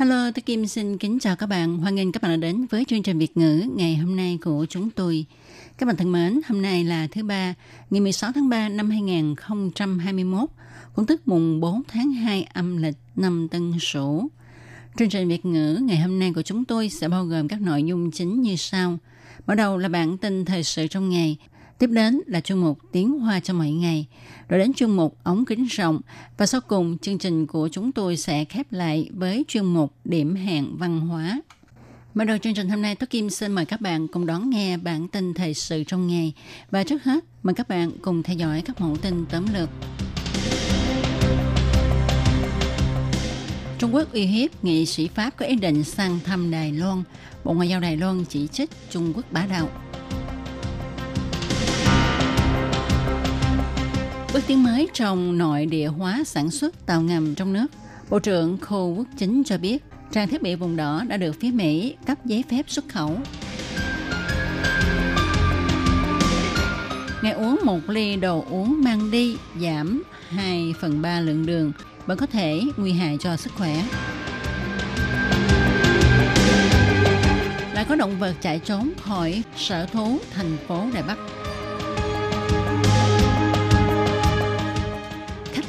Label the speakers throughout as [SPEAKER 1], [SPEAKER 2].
[SPEAKER 1] Hello, tôi Kim xin kính chào các bạn. Hoan nghênh các bạn đã đến với chương trình Việt ngữ ngày hôm nay của chúng tôi. Các bạn thân mến, hôm nay là thứ ba, ngày 16 tháng 3 năm 2021, cũng tức mùng 4 tháng 2 âm lịch năm Tân Sửu. Chương trình Việt ngữ ngày hôm nay của chúng tôi sẽ bao gồm các nội dung chính như sau. Mở đầu là bản tin thời sự trong ngày, tiếp đến là chuyên mục tiếng hoa cho mọi ngày, rồi đến chuyên mục ống kính rộng và sau cùng chương trình của chúng tôi sẽ khép lại với chuyên mục điểm hẹn văn hóa. Mở đầu chương trình hôm nay, Tố Kim xin mời các bạn cùng đón nghe bản tin thời sự trong ngày. Và trước hết, mời các bạn cùng theo dõi các mẫu tin tóm lược. Trung Quốc uy hiếp nghị sĩ Pháp có ý định sang thăm Đài Loan. Bộ Ngoại giao Đài Loan chỉ trích Trung Quốc bá đạo. Bước tiến mới trong nội địa hóa sản xuất tàu ngầm trong nước. Bộ trưởng Khô Quốc Chính cho biết, trang thiết bị vùng đỏ đã được phía Mỹ cấp giấy phép xuất khẩu. Ngày uống một ly đồ uống mang đi giảm 2 phần 3 lượng đường vẫn có thể nguy hại cho sức khỏe. Lại có động vật chạy trốn khỏi sở thú thành phố Đài Bắc.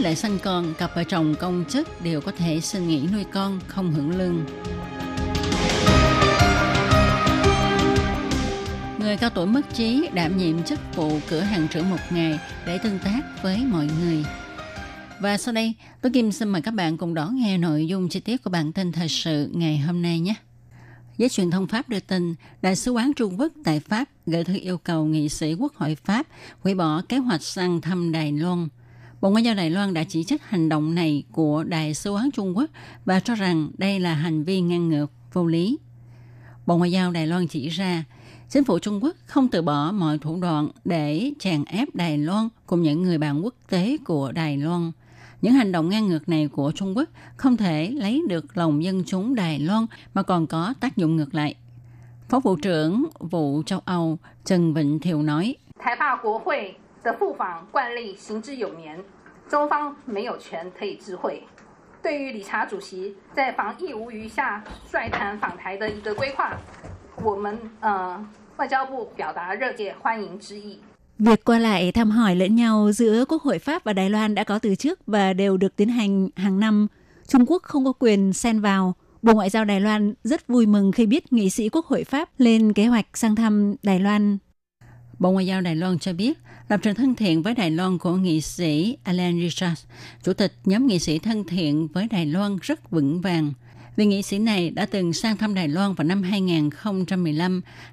[SPEAKER 1] Lệ sanh con, cặp vợ chồng công chức đều có thể xin nghỉ nuôi con không hưởng lương. Người cao tuổi mất trí đảm nhiệm chức vụ cửa hàng trưởng một ngày để tương tác với mọi người. Và sau đây, tôi Kim xin mời các bạn cùng đón nghe nội dung chi tiết của bản tin thời sự ngày hôm nay nhé. Giới truyền thông Pháp đưa tin, Đại sứ quán Trung Quốc tại Pháp gửi thư yêu cầu nghị sĩ Quốc hội Pháp hủy bỏ kế hoạch sang thăm Đài Loan. Bộ Ngoại giao Đài Loan đã chỉ trích hành động này của Đài sứ quán Trung Quốc và cho rằng đây là hành vi ngang ngược, vô lý. Bộ Ngoại giao Đài Loan chỉ ra, chính phủ Trung Quốc không từ bỏ mọi thủ đoạn để chèn ép Đài Loan cùng những người bạn quốc tế của Đài Loan. Những hành động ngang ngược này của Trung Quốc không thể lấy được lòng dân chúng Đài Loan mà còn có tác dụng ngược lại. Phó Vụ trưởng Vụ Châu Âu Trần Vịnh Thiều nói,
[SPEAKER 2] 的赴访惯例行之有年，中方没有权可以知会。对于理查主席在防疫无虞下率团访台的一个规划，我们呃外交部表达热烈欢迎之意。
[SPEAKER 3] Việc qua lại thăm hỏi lẫn nhau giữa Quốc hội Pháp và Đài Loan đã có từ trước và đều được tiến hành hàng năm. Trung Quốc không có quyền xen vào. Bộ Ngoại giao Đài Loan rất vui mừng khi biết nghị sĩ Quốc hội Pháp lên kế hoạch sang thăm Đài Loan.
[SPEAKER 1] Bộ Ngoại giao Đài Loan cho biết, lập trường thân thiện với Đài Loan của nghị sĩ Alan Richards, chủ tịch nhóm nghị sĩ thân thiện với Đài Loan rất vững vàng. Vì nghị sĩ này đã từng sang thăm Đài Loan vào năm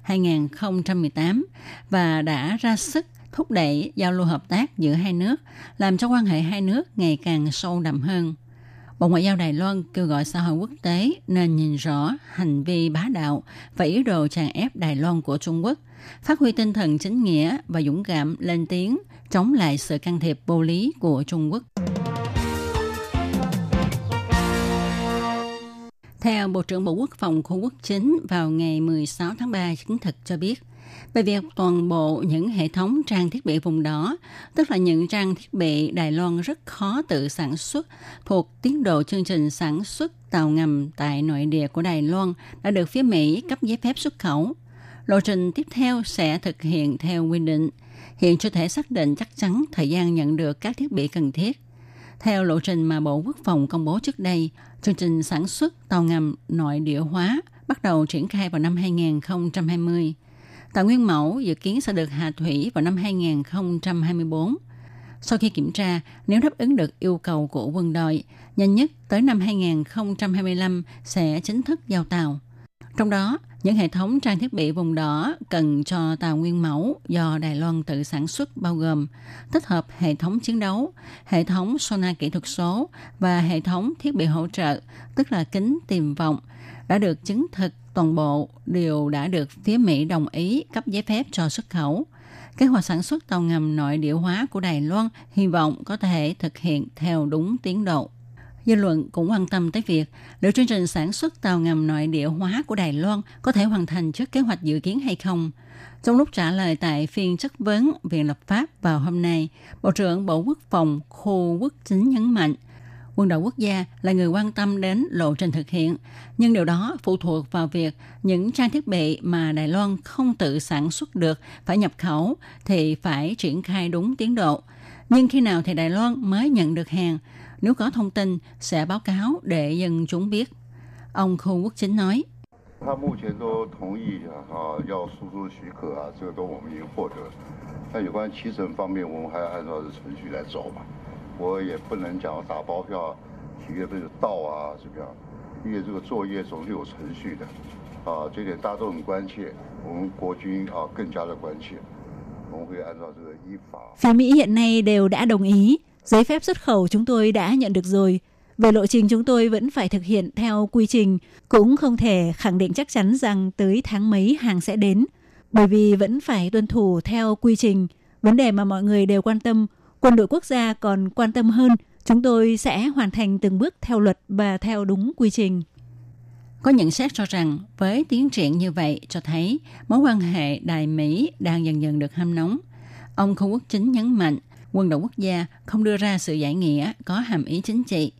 [SPEAKER 1] 2015-2018 và đã ra sức thúc đẩy giao lưu hợp tác giữa hai nước, làm cho quan hệ hai nước ngày càng sâu đậm hơn. Bộ Ngoại giao Đài Loan kêu gọi xã hội quốc tế nên nhìn rõ hành vi bá đạo và ý đồ tràn ép Đài Loan của Trung Quốc, phát huy tinh thần chính nghĩa và dũng cảm lên tiếng chống lại sự can thiệp vô lý của Trung Quốc. Theo Bộ trưởng Bộ Quốc phòng khu quốc chính vào ngày 16 tháng 3 chứng thực cho biết, về việc toàn bộ những hệ thống trang thiết bị vùng đó, tức là những trang thiết bị Đài Loan rất khó tự sản xuất thuộc tiến độ chương trình sản xuất tàu ngầm tại nội địa của Đài Loan đã được phía Mỹ cấp giấy phép xuất khẩu. Lộ trình tiếp theo sẽ thực hiện theo quy định. Hiện chưa thể xác định chắc chắn thời gian nhận được các thiết bị cần thiết. Theo lộ trình mà Bộ Quốc phòng công bố trước đây, chương trình sản xuất tàu ngầm nội địa hóa bắt đầu triển khai vào năm 2020. Tài nguyên mẫu dự kiến sẽ được hạ thủy vào năm 2024. Sau khi kiểm tra, nếu đáp ứng được yêu cầu của quân đội, nhanh nhất tới năm 2025 sẽ chính thức giao tàu. Trong đó, những hệ thống trang thiết bị vùng đỏ cần cho tàu nguyên mẫu do Đài Loan tự sản xuất bao gồm tích hợp hệ thống chiến đấu, hệ thống sonar kỹ thuật số và hệ thống thiết bị hỗ trợ, tức là kính tìm vọng, đã được chứng thực toàn bộ đều đã được phía Mỹ đồng ý cấp giấy phép cho xuất khẩu. Kế hoạch sản xuất tàu ngầm nội địa hóa của Đài Loan hy vọng có thể thực hiện theo đúng tiến độ. Dư luận cũng quan tâm tới việc liệu chương trình sản xuất tàu ngầm nội địa hóa của Đài Loan có thể hoàn thành trước kế hoạch dự kiến hay không. Trong lúc trả lời tại phiên chất vấn Viện Lập pháp vào hôm nay, Bộ trưởng Bộ Quốc phòng Khu Quốc Chính nhấn mạnh – quân đội quốc gia là người quan tâm đến lộ trình thực hiện, nhưng điều đó phụ thuộc vào việc những trang thiết bị mà Đài Loan không tự sản xuất được phải nhập khẩu thì phải triển khai đúng tiến độ. Nhưng khi nào thì Đài Loan mới nhận được hàng? Nếu có thông tin sẽ báo cáo để dân chúng biết. Ông Khu Quốc Chính nói.
[SPEAKER 4] 他目前都同意啊，要输出许可啊，这个都我们已经获得。那有关七成方面，我们还要按照这程序来走嘛。 我也不能讲打包票几月份就到啊，怎么样？因为这个作业总是有程序的，啊，这点大家都很关切，我们国军啊更加的关切。我们会按照这个依法。
[SPEAKER 3] Phía Mỹ hiện nay đều đã đồng ý, giấy phép xuất khẩu chúng tôi đã nhận được rồi. Về lộ trình chúng tôi vẫn phải thực hiện theo quy trình, cũng không thể khẳng định chắc chắn rằng tới tháng mấy hàng sẽ đến, bởi vì vẫn phải tuân thủ theo quy trình. Vấn đề mà mọi người đều quan tâm quân đội quốc gia còn quan tâm hơn, chúng tôi sẽ hoàn thành từng bước theo luật và theo đúng quy trình.
[SPEAKER 1] Có nhận xét cho rằng với tiến triển như vậy cho thấy mối quan hệ Đài Mỹ đang dần dần được hâm nóng. Ông Khu Quốc Chính nhấn mạnh quân đội quốc gia không đưa ra sự giải nghĩa có hàm ý chính trị.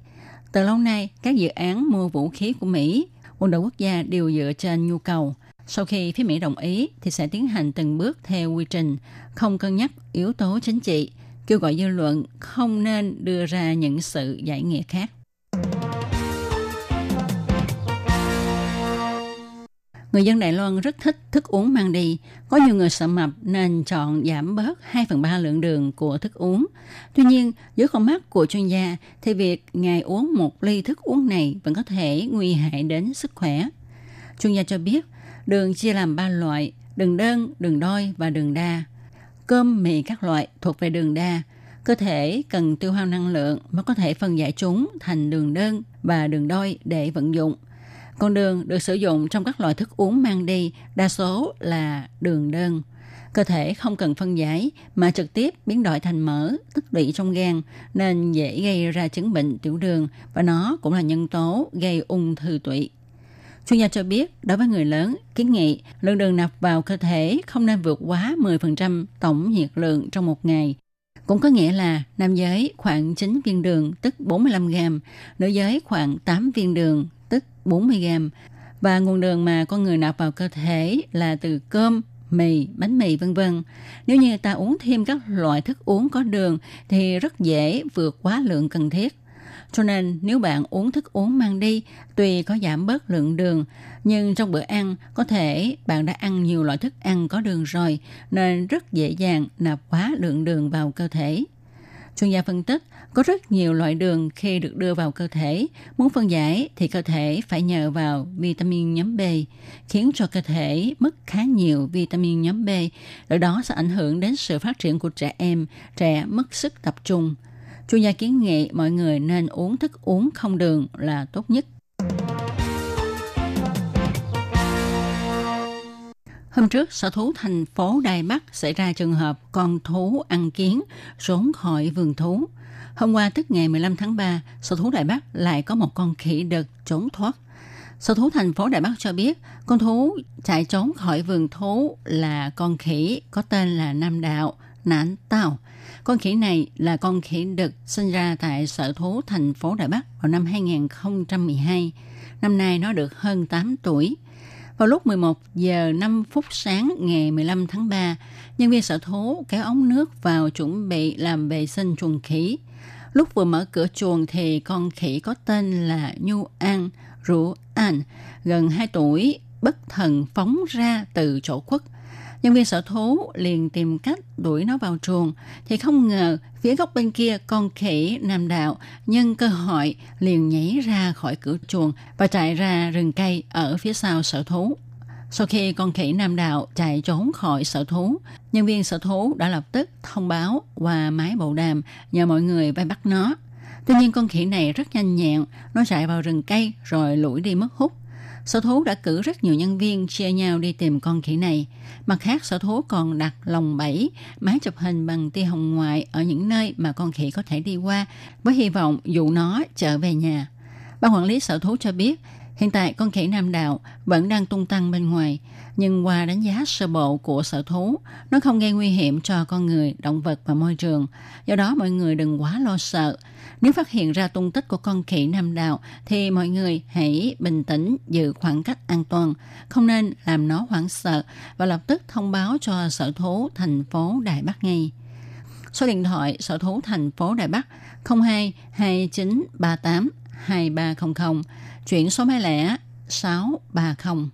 [SPEAKER 1] Từ lâu nay, các dự án mua vũ khí của Mỹ, quân đội quốc gia đều dựa trên nhu cầu. Sau khi phía Mỹ đồng ý thì sẽ tiến hành từng bước theo quy trình, không cân nhắc yếu tố chính trị, kêu gọi dư luận không nên đưa ra những sự giải nghĩa khác. Người dân Đài Loan rất thích thức uống mang đi. Có nhiều người sợ mập nên chọn giảm bớt 2 phần 3 lượng đường của thức uống. Tuy nhiên, dưới con mắt của chuyên gia, thì việc ngài uống một ly thức uống này vẫn có thể nguy hại đến sức khỏe. Chuyên gia cho biết, đường chia làm 3 loại, đường đơn, đường đôi và đường đa cơm, mì các loại thuộc về đường đa. Cơ thể cần tiêu hao năng lượng mới có thể phân giải chúng thành đường đơn và đường đôi để vận dụng. Còn đường được sử dụng trong các loại thức uống mang đi đa số là đường đơn. Cơ thể không cần phân giải mà trực tiếp biến đổi thành mỡ, tích lũy trong gan nên dễ gây ra chứng bệnh tiểu đường và nó cũng là nhân tố gây ung thư tụy. Chuyên gia cho biết, đối với người lớn, kiến nghị lượng đường nạp vào cơ thể không nên vượt quá 10% tổng nhiệt lượng trong một ngày. Cũng có nghĩa là nam giới khoảng 9 viên đường tức 45 gram, nữ giới khoảng 8 viên đường tức 40 gram. Và nguồn đường mà con người nạp vào cơ thể là từ cơm, mì, bánh mì vân vân. Nếu như ta uống thêm các loại thức uống có đường thì rất dễ vượt quá lượng cần thiết. Cho nên nếu bạn uống thức uống mang đi, tuy có giảm bớt lượng đường, nhưng trong bữa ăn có thể bạn đã ăn nhiều loại thức ăn có đường rồi, nên rất dễ dàng nạp quá lượng đường vào cơ thể. Chuyên gia phân tích, có rất nhiều loại đường khi được đưa vào cơ thể, muốn phân giải thì cơ thể phải nhờ vào vitamin nhóm B, khiến cho cơ thể mất khá nhiều vitamin nhóm B, điều đó sẽ ảnh hưởng đến sự phát triển của trẻ em, trẻ mất sức tập trung – Chuyên gia kiến nghị mọi người nên uống thức uống không đường là tốt nhất. Hôm trước, sở thú thành phố Đài Bắc xảy ra trường hợp con thú ăn kiến trốn khỏi vườn thú. Hôm qua tức ngày 15 tháng 3, sở thú Đài Bắc lại có một con khỉ đực trốn thoát. Sở thú thành phố Đài Bắc cho biết, con thú chạy trốn khỏi vườn thú là con khỉ có tên là Nam Đạo, Nán Tào. Con khỉ này là con khỉ đực sinh ra tại sở thú thành phố Đài Bắc vào năm 2012. Năm nay nó được hơn 8 tuổi. Vào lúc 11 giờ 5 phút sáng ngày 15 tháng 3, nhân viên sở thú kéo ống nước vào chuẩn bị làm vệ sinh chuồng khỉ. Lúc vừa mở cửa chuồng thì con khỉ có tên là Nhu An, Rủ An, gần 2 tuổi, bất thần phóng ra từ chỗ khuất. Nhân viên sở thú liền tìm cách đuổi nó vào chuồng, thì không ngờ phía góc bên kia con khỉ nam đạo nhân cơ hội liền nhảy ra khỏi cửa chuồng và chạy ra rừng cây ở phía sau sở thú. Sau khi con khỉ nam đạo chạy trốn khỏi sở thú, nhân viên sở thú đã lập tức thông báo qua máy bộ đàm nhờ mọi người vây bắt nó. Tuy nhiên con khỉ này rất nhanh nhẹn, nó chạy vào rừng cây rồi lủi đi mất hút. Sở thú đã cử rất nhiều nhân viên chia nhau đi tìm con khỉ này. Mặt khác, sở thú còn đặt lồng bẫy, máy chụp hình bằng tia hồng ngoại ở những nơi mà con khỉ có thể đi qua, với hy vọng dụ nó trở về nhà. Ban quản lý sở thú cho biết, hiện tại con khỉ Nam Đạo vẫn đang tung tăng bên ngoài, nhưng qua đánh giá sơ bộ của sở thú, nó không gây nguy hiểm cho con người, động vật và môi trường. Do đó mọi người đừng quá lo sợ. Nếu phát hiện ra tung tích của con khỉ Nam Đạo thì mọi người hãy bình tĩnh giữ khoảng cách an toàn, không nên làm nó hoảng sợ và lập tức thông báo cho sở thú thành phố Đài Bắc ngay. Số điện thoại sở thú thành phố Đài Bắc 02 2938 2300 chuyển số máy lẻ 630.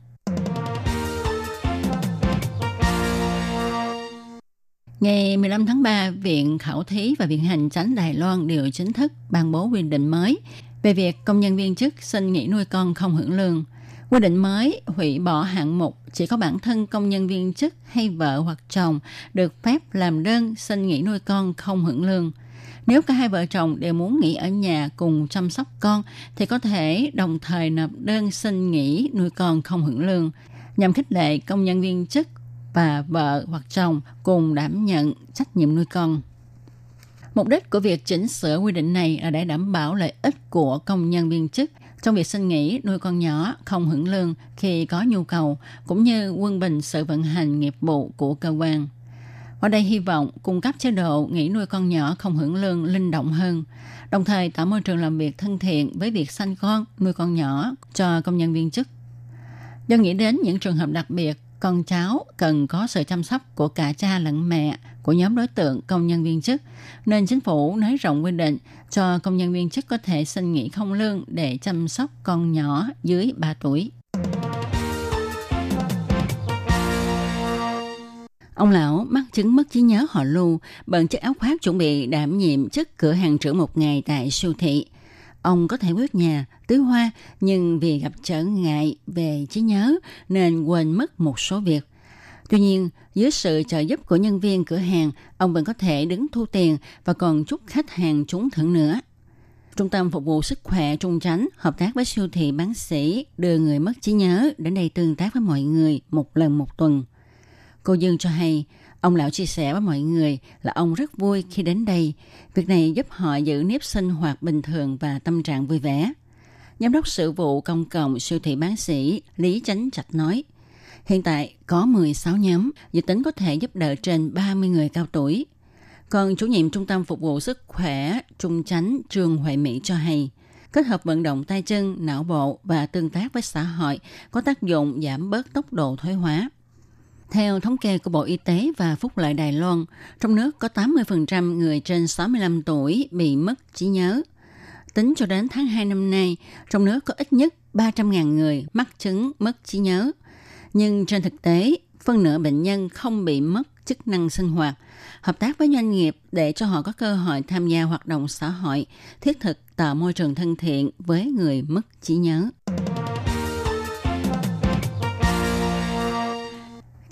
[SPEAKER 1] Ngày 15 tháng 3, Viện Khảo thí và Viện Hành Chánh Đài Loan đều chính thức ban bố quy định mới về việc công nhân viên chức xin nghỉ nuôi con không hưởng lương. Quy định mới hủy bỏ hạng mục chỉ có bản thân công nhân viên chức hay vợ hoặc chồng được phép làm đơn xin nghỉ nuôi con không hưởng lương. Nếu cả hai vợ chồng đều muốn nghỉ ở nhà cùng chăm sóc con thì có thể đồng thời nộp đơn xin nghỉ nuôi con không hưởng lương nhằm khích lệ công nhân viên chức và vợ hoặc chồng cùng đảm nhận trách nhiệm nuôi con. Mục đích của việc chỉnh sửa quy định này là để đảm bảo lợi ích của công nhân viên chức trong việc xin nghỉ nuôi con nhỏ không hưởng lương khi có nhu cầu, cũng như quân bình sự vận hành nghiệp vụ của cơ quan. Ở đây hy vọng cung cấp chế độ nghỉ nuôi con nhỏ không hưởng lương linh động hơn, đồng thời tạo môi trường làm việc thân thiện với việc sanh con, nuôi con nhỏ cho công nhân viên chức. Do nghĩ đến những trường hợp đặc biệt, con cháu cần có sự chăm sóc của cả cha lẫn mẹ của nhóm đối tượng công nhân viên chức, nên chính phủ nới rộng quy định cho công nhân viên chức có thể xin nghỉ không lương để chăm sóc con nhỏ dưới 3 tuổi. Ông lão mắc chứng mất trí nhớ họ lưu, bận chiếc áo khoác chuẩn bị đảm nhiệm chức cửa hàng trưởng một ngày tại siêu thị. Ông có thể quét nhà, tưới hoa, nhưng vì gặp trở ngại về trí nhớ nên quên mất một số việc. Tuy nhiên, dưới sự trợ giúp của nhân viên cửa hàng, ông vẫn có thể đứng thu tiền và còn chúc khách hàng trúng thưởng nữa. Trung tâm Phục vụ Sức khỏe Trung Chánh hợp tác với siêu thị bán sĩ đưa người mất trí nhớ đến đây tương tác với mọi người một lần một tuần. Cô Dương cho hay, ông lão chia sẻ với mọi người là ông rất vui khi đến đây. Việc này giúp họ giữ nếp sinh hoạt bình thường và tâm trạng vui vẻ. Giám đốc sự vụ công cộng siêu thị bán sĩ Lý Chánh Trạch nói, hiện tại có 16 nhóm, dự tính có thể giúp đỡ trên 30 người cao tuổi. Còn chủ nhiệm Trung tâm Phục vụ Sức khỏe Trung Chánh Trương Huệ Mỹ cho hay, kết hợp vận động tay chân, não bộ và tương tác với xã hội có tác dụng giảm bớt tốc độ thoái hóa. Theo thống kê của Bộ Y tế và Phúc lợi Đài Loan, trong nước có 80% người trên 65 tuổi bị mất trí nhớ. Tính cho đến tháng 2 năm nay, trong nước có ít nhất 300.000 người mắc chứng mất trí nhớ. Nhưng trên thực tế, phân nửa bệnh nhân không bị mất chức năng sinh hoạt, hợp tác với doanh nghiệp để cho họ có cơ hội tham gia hoạt động xã hội, thiết thực tạo môi trường thân thiện với người mất trí nhớ.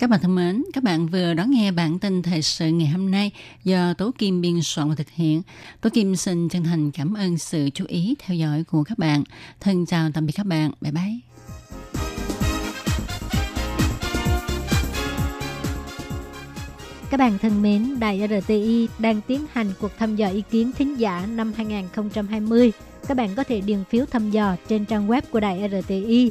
[SPEAKER 1] Các bạn thân mến, các bạn vừa đón nghe bản tin thời sự ngày hôm nay do Tố Kim biên soạn và thực hiện. Tố Kim xin chân thành cảm ơn sự chú ý theo dõi của các bạn. Thân chào tạm biệt các bạn. Bye bye.
[SPEAKER 5] Các bạn thân mến, Đài RTI đang tiến hành cuộc thăm dò ý kiến thính giả năm 2020. Các bạn có thể điền phiếu thăm dò trên trang web của Đài RTI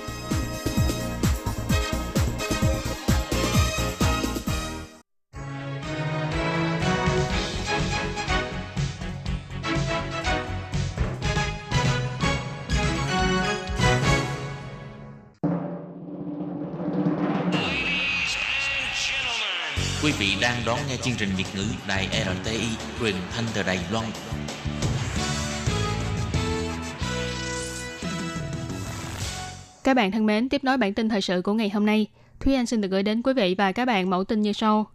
[SPEAKER 6] Quý vị đang đón nghe chương trình Việt ngữ Đài RTI truyền thanh từ Đài Loan.
[SPEAKER 7] Các bạn thân mến, tiếp nối bản tin thời sự của ngày hôm nay, Thúy Anh xin được gửi đến quý vị và các bạn mẫu tin như sau.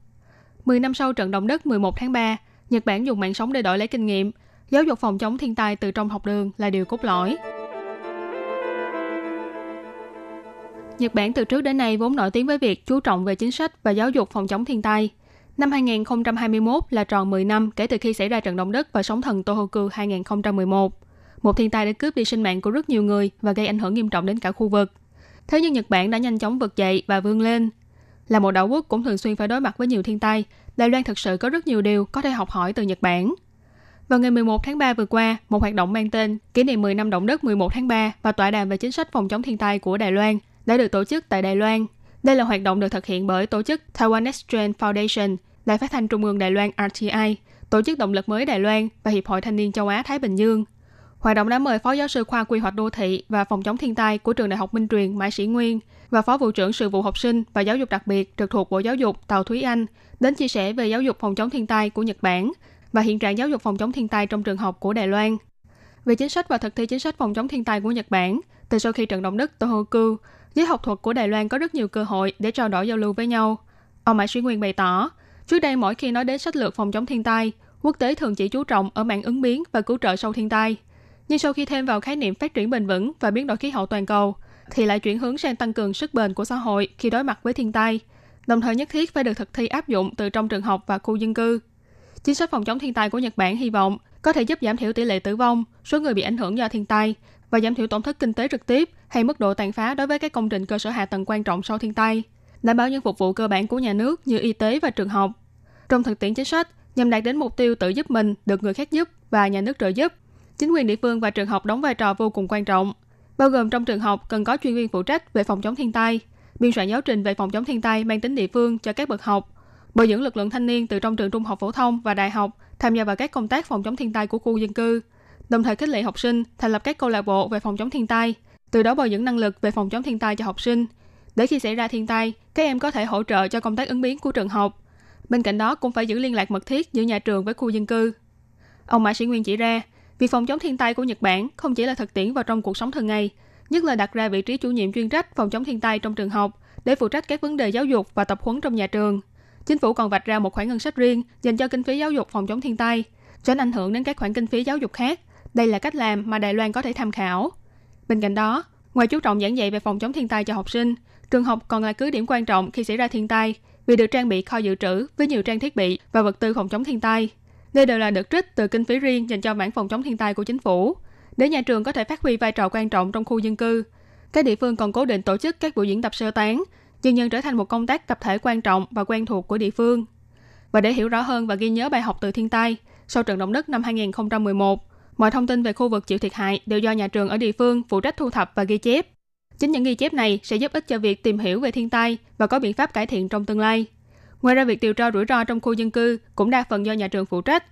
[SPEAKER 7] 10 năm sau trận động đất 11 tháng 3, Nhật Bản dùng mạng sống để đổi lấy kinh nghiệm. Giáo dục phòng chống thiên tai từ trong học đường là điều cốt lõi. Nhật Bản từ trước đến nay vốn nổi tiếng với việc chú trọng về chính sách và giáo dục phòng chống thiên tai. Năm 2021 là tròn 10 năm kể từ khi xảy ra trận động đất và sóng thần Tohoku 2011. Một thiên tai đã cướp đi sinh mạng của rất nhiều người và gây ảnh hưởng nghiêm trọng đến cả khu vực. Thế nhưng Nhật Bản đã nhanh chóng vực dậy và vươn lên. Là một đảo quốc cũng thường xuyên phải đối mặt với nhiều thiên tai, Đài Loan thực sự có rất nhiều điều có thể học hỏi từ Nhật Bản. Vào ngày 11 tháng 3 vừa qua, một hoạt động mang tên kỷ niệm 10 năm động đất 11 tháng 3 và tọa đàm về chính sách phòng chống thiên tai của Đài Loan đã được tổ chức tại Đài Loan. Đây là hoạt động được thực hiện bởi tổ chức Taiwan Exchange Foundation, Đài phát thanh Trung ương Đài Loan RTI, Tổ chức Động lực mới Đài Loan và Hiệp hội Thanh niên châu Á Thái Bình Dương. Hoạt động đã mời Phó Giáo sư khoa Quy hoạch đô thị và phòng chống thiên tai của Trường Đại học Minh Truyền Mãi Sĩ Nguyên và Phó vụ trưởng sự vụ học sinh và giáo dục đặc biệt trực thuộc Bộ Giáo dục Tàu Thúy Anh đến chia sẻ về giáo dục phòng chống thiên tai của Nhật Bản và hiện trạng giáo dục phòng chống thiên tai trong trường học của Đài Loan. Về chính sách và thực thi chính sách phòng chống thiên tai của Nhật Bản, từ sau khi trận động đất Tohoku, giới học thuật của Đài Loan có rất nhiều cơ hội để trao đổi giao lưu với nhau. Ông Mãi Sĩ Nguyên bày tỏ, trước đây mỗi khi nói đến sách lược phòng chống thiên tai, quốc tế thường chỉ chú trọng ở mạng ứng biến và cứu trợ sau thiên tai. Nhưng sau khi thêm vào khái niệm phát triển bền vững và biến đổi khí hậu toàn cầu, thì lại chuyển hướng sang tăng cường sức bền của xã hội khi đối mặt với thiên tai, đồng thời nhất thiết phải được thực thi áp dụng từ trong trường học và khu dân cư. Chính sách phòng chống thiên tai của Nhật Bản hy vọng có thể giúp giảm thiểu tỷ lệ tử vong, số người bị ảnh hưởng do thiên tai và giảm thiểu tổn thất kinh tế trực tiếp hay mức độ tàn phá đối với các công trình cơ sở hạ tầng quan trọng sau thiên tai, đảm bảo những phục vụ cơ bản của nhà nước như y tế và trường học. Trong thực tiễn chính sách, nhằm đạt đến mục tiêu tự giúp mình được người khác giúp và nhà nước trợ giúp, chính quyền địa phương và trường học đóng vai trò vô cùng quan trọng. Bao gồm trong trường học cần có chuyên viên phụ trách về phòng chống thiên tai, biên soạn giáo trình về phòng chống thiên tai mang tính địa phương cho các bậc học, bồi dưỡng lực lượng thanh niên từ trong trường trung học phổ thông và đại học tham gia vào các công tác phòng chống thiên tai của khu dân cư, đồng thời khích lệ học sinh thành lập các câu lạc bộ về phòng chống thiên tai, từ đó bồi dưỡng năng lực về phòng chống thiên tai cho học sinh, để khi xảy ra thiên tai, các em có thể hỗ trợ cho công tác ứng biến của trường học. Bên cạnh đó cũng phải giữ liên lạc mật thiết giữa nhà trường với khu dân cư. Ông Mã Sĩ Nguyên chỉ ra, việc phòng chống thiên tai của Nhật Bản không chỉ là thực tiễn vào trong cuộc sống thường ngày, nhất là đặt ra vị trí chủ nhiệm chuyên trách phòng chống thiên tai trong trường học để phụ trách các vấn đề giáo dục và tập huấn trong nhà trường. Chính phủ còn vạch ra một khoản ngân sách riêng dành cho kinh phí giáo dục phòng chống thiên tai, tránh ảnh hưởng đến các khoản kinh phí giáo dục khác. Đây là cách làm mà Đài Loan có thể tham khảo. Bên cạnh đó, ngoài chú trọng giảng dạy về phòng chống thiên tai cho học sinh, trường học còn là cứ điểm quan trọng khi xảy ra thiên tai vì được trang bị kho dự trữ với nhiều trang thiết bị và vật tư phòng chống thiên tai. Đây đều là được trích từ kinh phí riêng dành cho mảng phòng chống thiên tai của chính phủ, để nhà trường có thể phát huy vai trò quan trọng trong khu dân cư. Các địa phương còn cố định tổ chức các buổi diễn tập sơ tán, dần dần trở thành một công tác tập thể quan trọng và quen thuộc của địa phương. Và để hiểu rõ hơn và ghi nhớ bài học từ thiên tai, sau trận động đất năm 2011, mọi thông tin về khu vực chịu thiệt hại đều do nhà trường ở địa phương phụ trách thu thập và ghi chép. Chính những ghi chép này sẽ giúp ích cho việc tìm hiểu về thiên tai và có biện pháp cải thiện trong tương lai. Ngoài ra, việc điều tra rủi ro trong khu dân cư cũng đa phần do nhà trường phụ trách.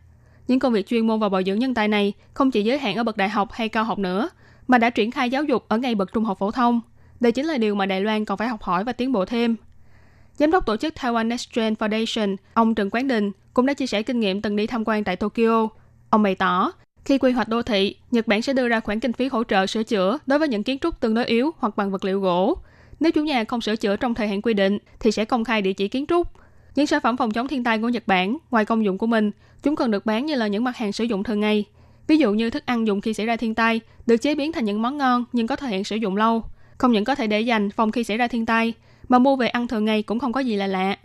[SPEAKER 7] Những công việc chuyên môn và bồi dưỡng nhân tài này không chỉ giới hạn ở bậc đại học hay cao học nữa, mà đã triển khai giáo dục ở ngay bậc trung học phổ thông. Đây chính là điều mà Đài Loan còn phải học hỏi và tiến bộ thêm. Giám đốc tổ chức Taiwan Next Gen Foundation, ông Trần Quán Đình, cũng đã chia sẻ kinh nghiệm từng đi tham quan tại Tokyo. Ông bày tỏ, khi quy hoạch đô thị, Nhật Bản sẽ đưa ra khoản kinh phí hỗ trợ sửa chữa đối với những kiến trúc tương đối yếu hoặc bằng vật liệu gỗ. Nếu chủ nhà không sửa chữa trong thời hạn quy định, thì sẽ công khai địa chỉ kiến trúc. Những sản phẩm phòng chống thiên tai của Nhật Bản, ngoài công dụng của mình, chúng còn được bán như là những mặt hàng sử dụng thường ngày. Ví dụ như thức ăn dùng khi xảy ra thiên tai, được chế biến thành những món ngon nhưng có thời hạn sử dụng lâu. Không những có thể để dành phòng khi xảy ra thiên tai, mà mua về ăn thường ngày cũng không có gì là lạ.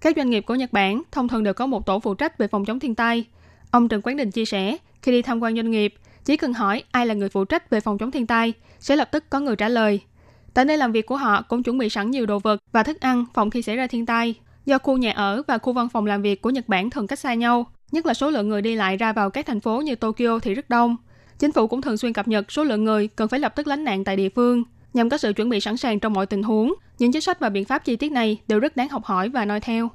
[SPEAKER 7] Các doanh nghiệp của Nhật Bản thông thường đều có một tổ phụ trách về phòng chống thiên tai. Ông Trần Quán Đình chia sẻ, khi đi tham quan doanh nghiệp, chỉ cần hỏi ai là người phụ trách về phòng chống thiên tai, sẽ lập tức có người trả lời. Tại nơi làm việc của họ cũng chuẩn bị sẵn nhiều đồ vật và thức ăn phòng khi xảy ra thiên tai. Do khu nhà ở và khu văn phòng làm việc của Nhật Bản thường cách xa nhau, nhất là số lượng người đi lại ra vào các thành phố như Tokyo thì rất đông. Chính phủ cũng thường xuyên cập nhật số lượng người cần phải lập tức lánh nạn tại địa phương, nhằm có sự chuẩn bị sẵn sàng trong mọi tình huống. Những chính sách và biện pháp chi tiết này đều rất đáng học hỏi và noi theo.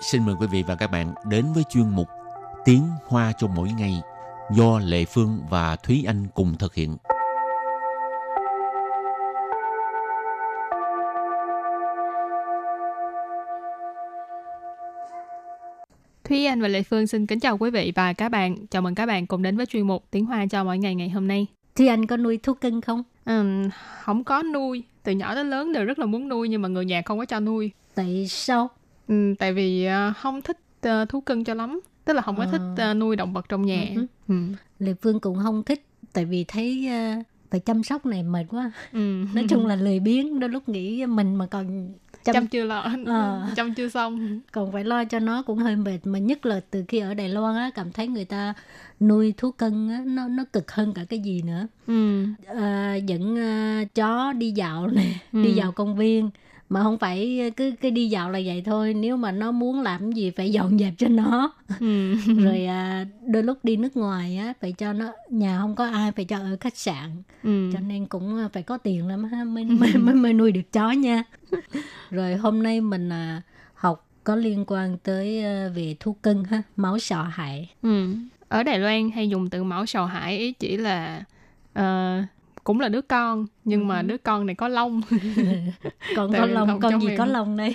[SPEAKER 6] Xin mời quý vị và các bạn đến với chuyên mục Tiếng Hoa cho mỗi ngày do Lệ Phương và Thúy Anh cùng thực hiện.
[SPEAKER 7] Thúy Anh và Lệ Phương xin kính chào quý vị và các bạn. Chào mừng các bạn cùng đến với chuyên mục Tiếng Hoa cho mỗi ngày ngày hôm nay.
[SPEAKER 5] Thì anh có nuôi thú cưng không?
[SPEAKER 7] Ừm, không có nuôi. Từ nhỏ đến lớn đều rất là muốn nuôi nhưng mà người nhà không có cho nuôi.
[SPEAKER 5] Tại sao?
[SPEAKER 7] Ừm, tại vì ờ, không thích ờ, thú cưng cho lắm. Tức là không có
[SPEAKER 5] Ờ.
[SPEAKER 7] thích nuôi động vật trong nhà.
[SPEAKER 5] Ừ.
[SPEAKER 7] Ừm.
[SPEAKER 5] Lệ Phương cũng không thích tại vì thấy phải chăm sóc này mệt quá.
[SPEAKER 7] Ừm.
[SPEAKER 5] Nói chung là lười biếng, đôi lúc nghĩ mình mà còn chăm,
[SPEAKER 7] chăm chưa lo
[SPEAKER 5] Ờ.
[SPEAKER 7] chăm chưa xong
[SPEAKER 5] còn phải lo cho nó cũng hơi mệt mà nhất là từ khi ở Đài Loan á cảm thấy người ta nuôi thú cưng á nó nó cực hơn cả cái gì nữa.
[SPEAKER 7] ừ.
[SPEAKER 5] à, dẫn à, chó đi dạo nè
[SPEAKER 7] Ừ.
[SPEAKER 5] đi dạo công viên mà không phải cứ cứ đi dạo là vậy thôi nếu mà nó muốn làm gì phải dọn dẹp cho nó
[SPEAKER 7] Ừ.
[SPEAKER 5] rồi à, đôi lúc đi nước ngoài á phải cho nó nhà không có ai phải cho ở khách sạn
[SPEAKER 7] Ừ.
[SPEAKER 5] cho nên cũng à, phải có tiền lắm ha mới mới mới, mới nuôi được chó nha rồi hôm nay mình à, học có liên quan tới à, về thú cưng ha máu sọ hại
[SPEAKER 7] Ừ. ở Đài Loan hay dùng từ mão sầu hải ý chỉ là ờ, cũng là đứa con nhưng mà đứa con này có lông
[SPEAKER 5] còn
[SPEAKER 7] Tại
[SPEAKER 5] có lông con gì
[SPEAKER 7] mèo.
[SPEAKER 5] có lông đây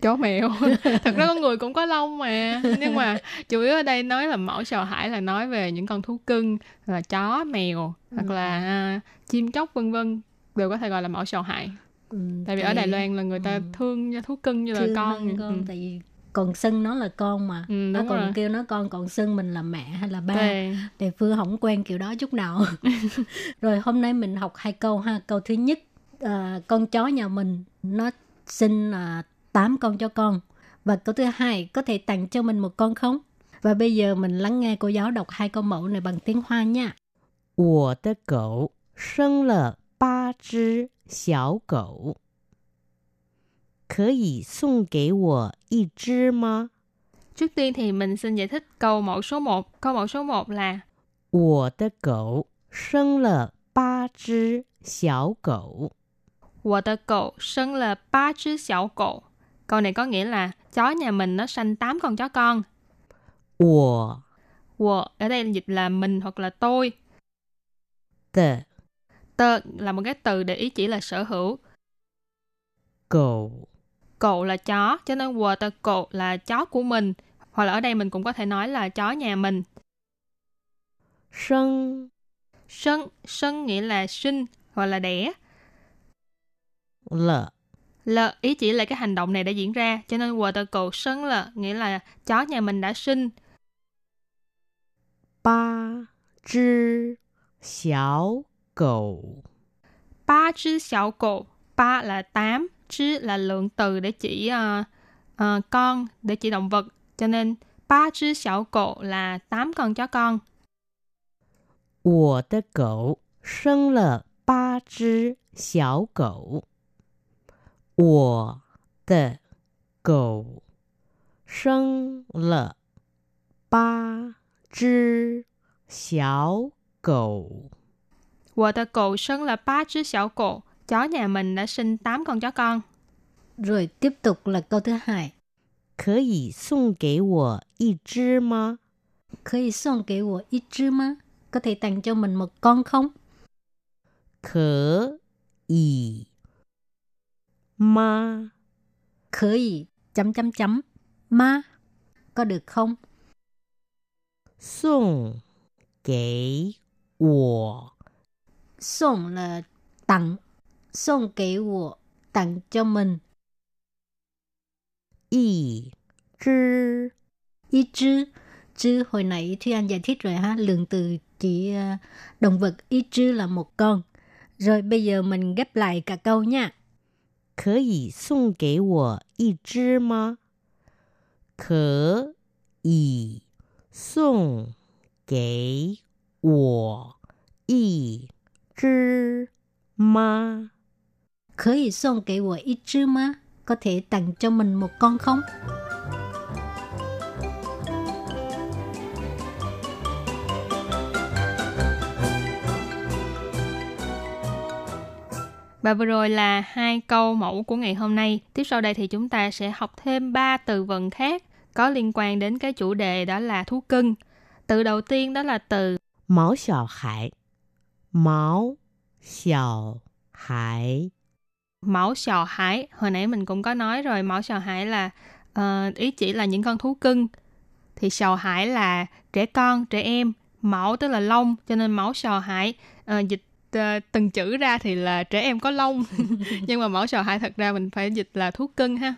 [SPEAKER 7] chó mèo thật ra con người cũng có lông mà nhưng mà chủ yếu ở đây nói là mẫu sầu hải là nói về những con thú cưng là chó mèo hoặc là à, chim chóc vân vân đều có thể gọi là mẫu sầu hải
[SPEAKER 5] Ừ,
[SPEAKER 7] tại vì ở Đài Loan là người ta
[SPEAKER 5] ừ.
[SPEAKER 7] thương như thú cưng như là
[SPEAKER 5] thương
[SPEAKER 7] con
[SPEAKER 5] hơn
[SPEAKER 7] vậy.
[SPEAKER 5] con
[SPEAKER 7] Ừ.
[SPEAKER 5] tại vì còn xưng nó là con mà
[SPEAKER 7] Ừ,
[SPEAKER 5] nó
[SPEAKER 7] đúng
[SPEAKER 5] còn
[SPEAKER 7] rồi.
[SPEAKER 5] kêu nó con còn xưng mình là mẹ hay là ba
[SPEAKER 7] Đây.
[SPEAKER 5] Đề Phương không quen kiểu đó chút nào rồi hôm nay mình học hai câu ha câu thứ nhất à, con chó nhà mình nó sinh là tám con cho con và câu thứ hai có thể tặng cho mình một con không và bây giờ mình lắng nghe cô giáo đọc hai câu mẫu này bằng tiếng Hoa nha
[SPEAKER 8] 我的狗生了八只小狗， 可以送给我一只吗？
[SPEAKER 7] Trước tiên thì mình xin giải thích câu mẫu số 1. Câu mẫu số 1 là
[SPEAKER 8] 我的狗生了八只小狗，
[SPEAKER 7] 我的狗生了八只小狗. Câu này có nghĩa là chó nhà mình nó sanh 8 con chó con.
[SPEAKER 8] 我
[SPEAKER 7] Wo ở đây dịch là mình hoặc là tôi.
[SPEAKER 8] 的
[SPEAKER 7] Tơ là một cái từ để ý chỉ là sở hữu.
[SPEAKER 8] 狗
[SPEAKER 7] cậu là chó cho nên water cậu là chó của mình. Hoặc là ở đây mình cũng có thể nói là chó nhà mình.
[SPEAKER 8] Sân.
[SPEAKER 7] Sân sân nghĩa là sinh hoặc là đẻ.
[SPEAKER 8] Lợ.
[SPEAKER 7] Lợ ý chỉ là cái hành động này đã diễn ra cho nên water cậu sân lợ nghĩa là chó nhà mình đã sinh.
[SPEAKER 8] Ba chữ xiao cậu.
[SPEAKER 7] Ba chữ xiao cậu ba là tám chứ là lượng từ để chỉ ờ, ờ, con để chỉ động vật cho nên ba chứ xảo cổ là tám con chó con
[SPEAKER 8] 我的狗生了八只小狗，我的狗生了八只小狗。
[SPEAKER 7] Wo tờ cổ sân là ba chứ xảo cổ chó nhà mình đã sinh 8 con chó con
[SPEAKER 5] rồi tiếp tục là câu thứ hai
[SPEAKER 8] 可以送给我一只吗？
[SPEAKER 5] 可以送给我一只吗 có thể tặng cho mình một con không
[SPEAKER 8] 可以吗？
[SPEAKER 5] 可以 chấm chấm chấm ma có được không
[SPEAKER 8] 送给我
[SPEAKER 5] 送 là tặng 送给我 tặng cho mình
[SPEAKER 8] 一只
[SPEAKER 5] 一只 trư hồi nãy Thúy Anh giải thích rồi ha, lượng từ chỉ uh, động vật ý trư là một con. Rồi bây giờ mình ghép lại cả câu nha.
[SPEAKER 8] 可以送给我一只吗？可以送给我一只吗？
[SPEAKER 5] 可以送给我一只吗? Có thể tặng cho mình một con không?
[SPEAKER 7] Và vừa rồi là hai câu mẫu của ngày hôm nay. Tiếp sau đây thì chúng ta sẽ học thêm ba từ vựng khác có liên quan đến cái chủ đề đó là thú cưng. Từ đầu tiên đó là từ
[SPEAKER 8] Máu xiao hải Máu xiao hải
[SPEAKER 7] Máu xiao hải. Hồi nãy mình cũng có nói rồi, máu xiao hải là uh, ý chỉ là những con thú cưng. Thì xiao hải là trẻ con, trẻ em. Máu tức là lông, cho nên máu xiao hải uh, dịch uh, từng chữ ra thì là trẻ em có lông nhưng mà mẫu sò hải thật ra mình phải dịch là thú cưng ha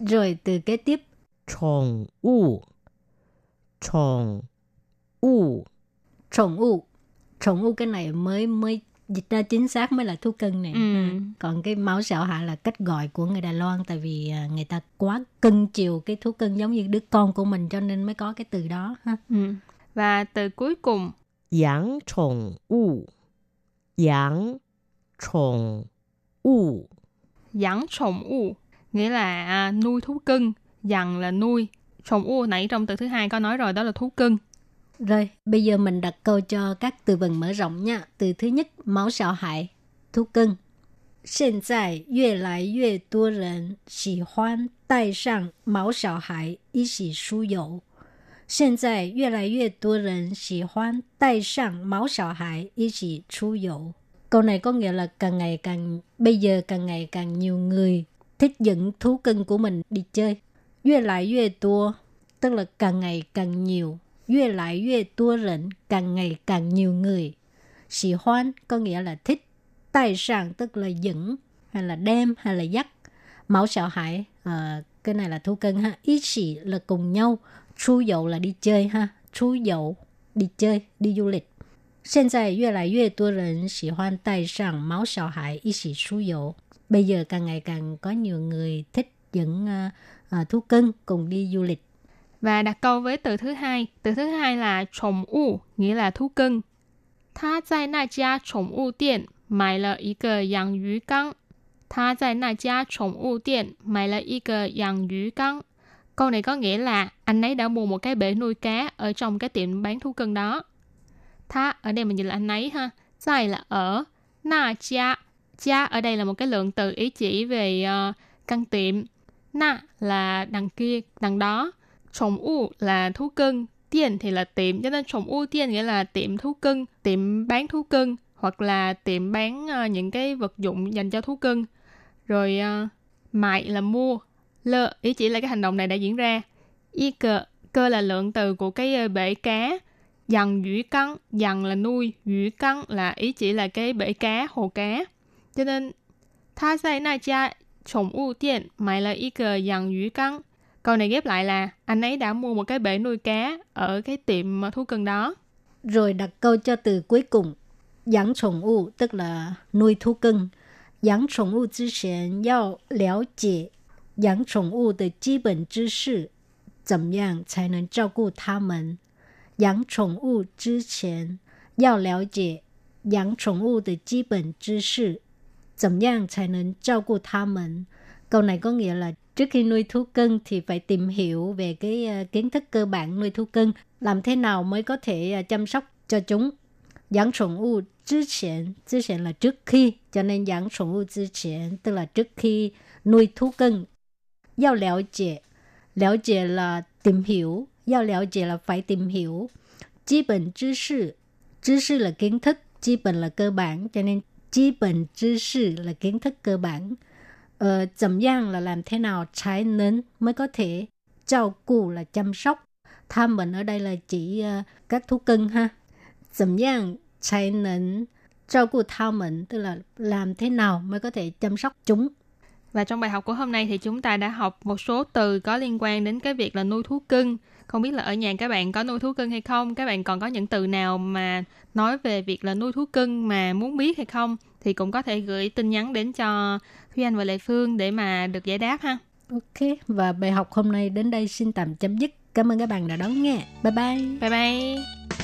[SPEAKER 5] rồi từ kế tiếp
[SPEAKER 8] Chồng u Chồng u
[SPEAKER 5] Chồng u Chồng u cái này mới mới dịch ra chính xác mới là thú cưng này.
[SPEAKER 7] Ừ.
[SPEAKER 5] còn cái máu sạo hạ là cách gọi của người Đài Loan tại vì à, người ta quá cưng chiều cái thú cưng giống như đứa con của mình cho nên mới có cái từ đó ha.
[SPEAKER 7] Ừ. và từ cuối cùng.
[SPEAKER 8] Yang chồng u Yang chồng u
[SPEAKER 7] Yang chồng u nghĩa là à, nuôi thú cưng dằn là nuôi. Chồng u nãy trong từ thứ hai có nói rồi đó là thú cưng
[SPEAKER 5] rồi bây giờ mình đặt câu cho các từ vựng mở rộng nha từ thứ nhất máu sạo hại thú cưng 现在越来越多人喜欢带上毛小孩一起出游。现在越来越多人喜欢带上毛小孩一起出游。Câu này có nghĩa là càng ngày càng bây giờ càng ngày càng nhiều người thích dẫn thú cưng của mình đi chơi. 越来越多 tức là càng ngày càng nhiều. 越来越多人 càng ngày càng nhiều người. 喜欢 có nghĩa là thích. Tay sang tức là dẫn hay là đem hay là dắt. Máu sợ hại à, cái này là thú cưng ha. Ý chỉ là cùng nhau. Chu dậu là đi chơi ha. Chu dậu đi chơi, đi du lịch. 现在越来越多人喜欢带上毛小孩一起出游。Bây giờ càng ngày càng có nhiều người thích dẫn uh, uh, thú cưng cùng đi du lịch.
[SPEAKER 7] và đặt câu với từ thứ hai. Từ thứ hai là chồng u, nghĩa là thú cưng. Tha tại na gia chồng u điện, mài lợi ý cờ yang yu căng. Tha tại na gia chồng u điện, mài lợi ý cờ yang yu căng. Câu này có nghĩa là anh ấy đã mua một cái bể nuôi cá ở trong cái tiệm bán thú cưng đó. Tha ở đây mình dịch là anh ấy ha. Tại là ở. Na gia. Gia ở đây là một cái lượng từ ý chỉ về uh, căn tiệm. Na là đằng kia, đằng đó. Chồng u là thú cưng. Tiền thì là tiệm. Cho nên chồng u tiền nghĩa là tiệm thú cưng, tiệm bán thú cưng hoặc là tiệm bán uh, những cái vật dụng dành cho thú cưng. Rồi uh, mại là mua. Lơ ý chỉ là cái hành động này đã diễn ra. Y cơ, cơ là lượng từ của cái ờ, bể cá Dằn dũy căng, dằn là nuôi, dũy căng là ý chỉ là cái bể cá, hồ cá. Cho nên, tha sai na cha chồng u tiện mày là y cơ dằn dũy căng. Câu này ghép lại là anh ấy đã mua một cái bể nuôi cá ở cái tiệm thú cưng đó.
[SPEAKER 5] Rồi đặt câu cho từ cuối cùng.养宠物 tức là nuôi thú cưng. 养宠物之前要了解养宠物的基本知识，怎么样才能照顾它们？养宠物之前要了解养宠物的基本知识，怎么样才能照顾它们？Câu này có nghĩa là trước khi nuôi thú cưng thì phải tìm hiểu về cái ờ, kiến thức cơ bản nuôi thú cưng, làm thế nào mới có thể ờ, chăm sóc cho chúng. Giảng sủng u chứ triển, chứ triển là trước khi, cho nên giảng sủng u chứ triển tức là trước khi nuôi thú cưng. Giao léo trẻ, léo trẻ là tìm hiểu, giao léo trẻ là phải tìm hiểu. Chí bình chứ sự, chứ sự là kiến thức, chí bình là cơ bản, cho nên chí bình chứ sự là kiến thức cơ bản ờ, chậm giang là làm thế nào trái nến mới có thể trao cụ là chăm sóc. Tham bệnh ở đây là chỉ uh, các thú cưng ha. Chậm giang trái nến trao cụ thao mệnh tức là làm thế nào mới có thể chăm sóc chúng.
[SPEAKER 7] Và trong bài học của hôm nay thì chúng ta đã học một số từ có liên quan đến cái việc là nuôi thú cưng. Không biết là ở nhà các bạn có nuôi thú cưng hay không? Các bạn còn có những từ nào mà nói về việc là nuôi thú cưng mà muốn biết hay không? Thì cũng có thể gửi tin nhắn đến cho Huy Anh và Lệ Phương để mà được giải đáp ha.
[SPEAKER 5] Ok, và bài học hôm nay đến đây xin tạm chấm dứt. Cảm ơn các bạn đã đón nghe. Bye bye.
[SPEAKER 7] Bye bye.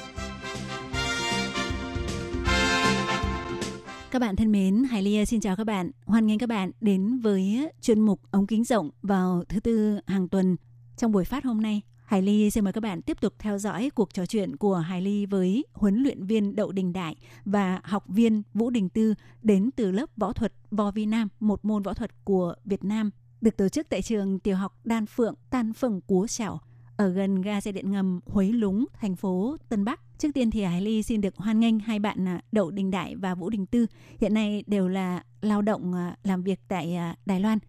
[SPEAKER 3] Các bạn thân mến, Hải Ly xin chào các bạn. Hoan nghênh các bạn đến với chuyên mục ống kính rộng vào thứ tư hàng tuần. Trong buổi phát hôm nay, Hải Ly xin mời các bạn tiếp tục theo dõi cuộc trò chuyện của Hải Ly với huấn luyện viên Đậu Đình Đại và học viên Vũ Đình Tư đến từ lớp võ thuật Vo Vi Nam, một môn võ thuật của Việt Nam, được tổ chức tại trường tiểu học Đan Phượng, Tan Phường Cúa Sẻo, ở gần ga xe điện ngầm Huế Lúng, thành phố Tân Bắc. Trước tiên thì Hải Ly xin được hoan nghênh hai bạn à, Đậu Đình Đại và Vũ Đình Tư. Hiện nay đều là lao động à, làm việc tại à, Đài Loan.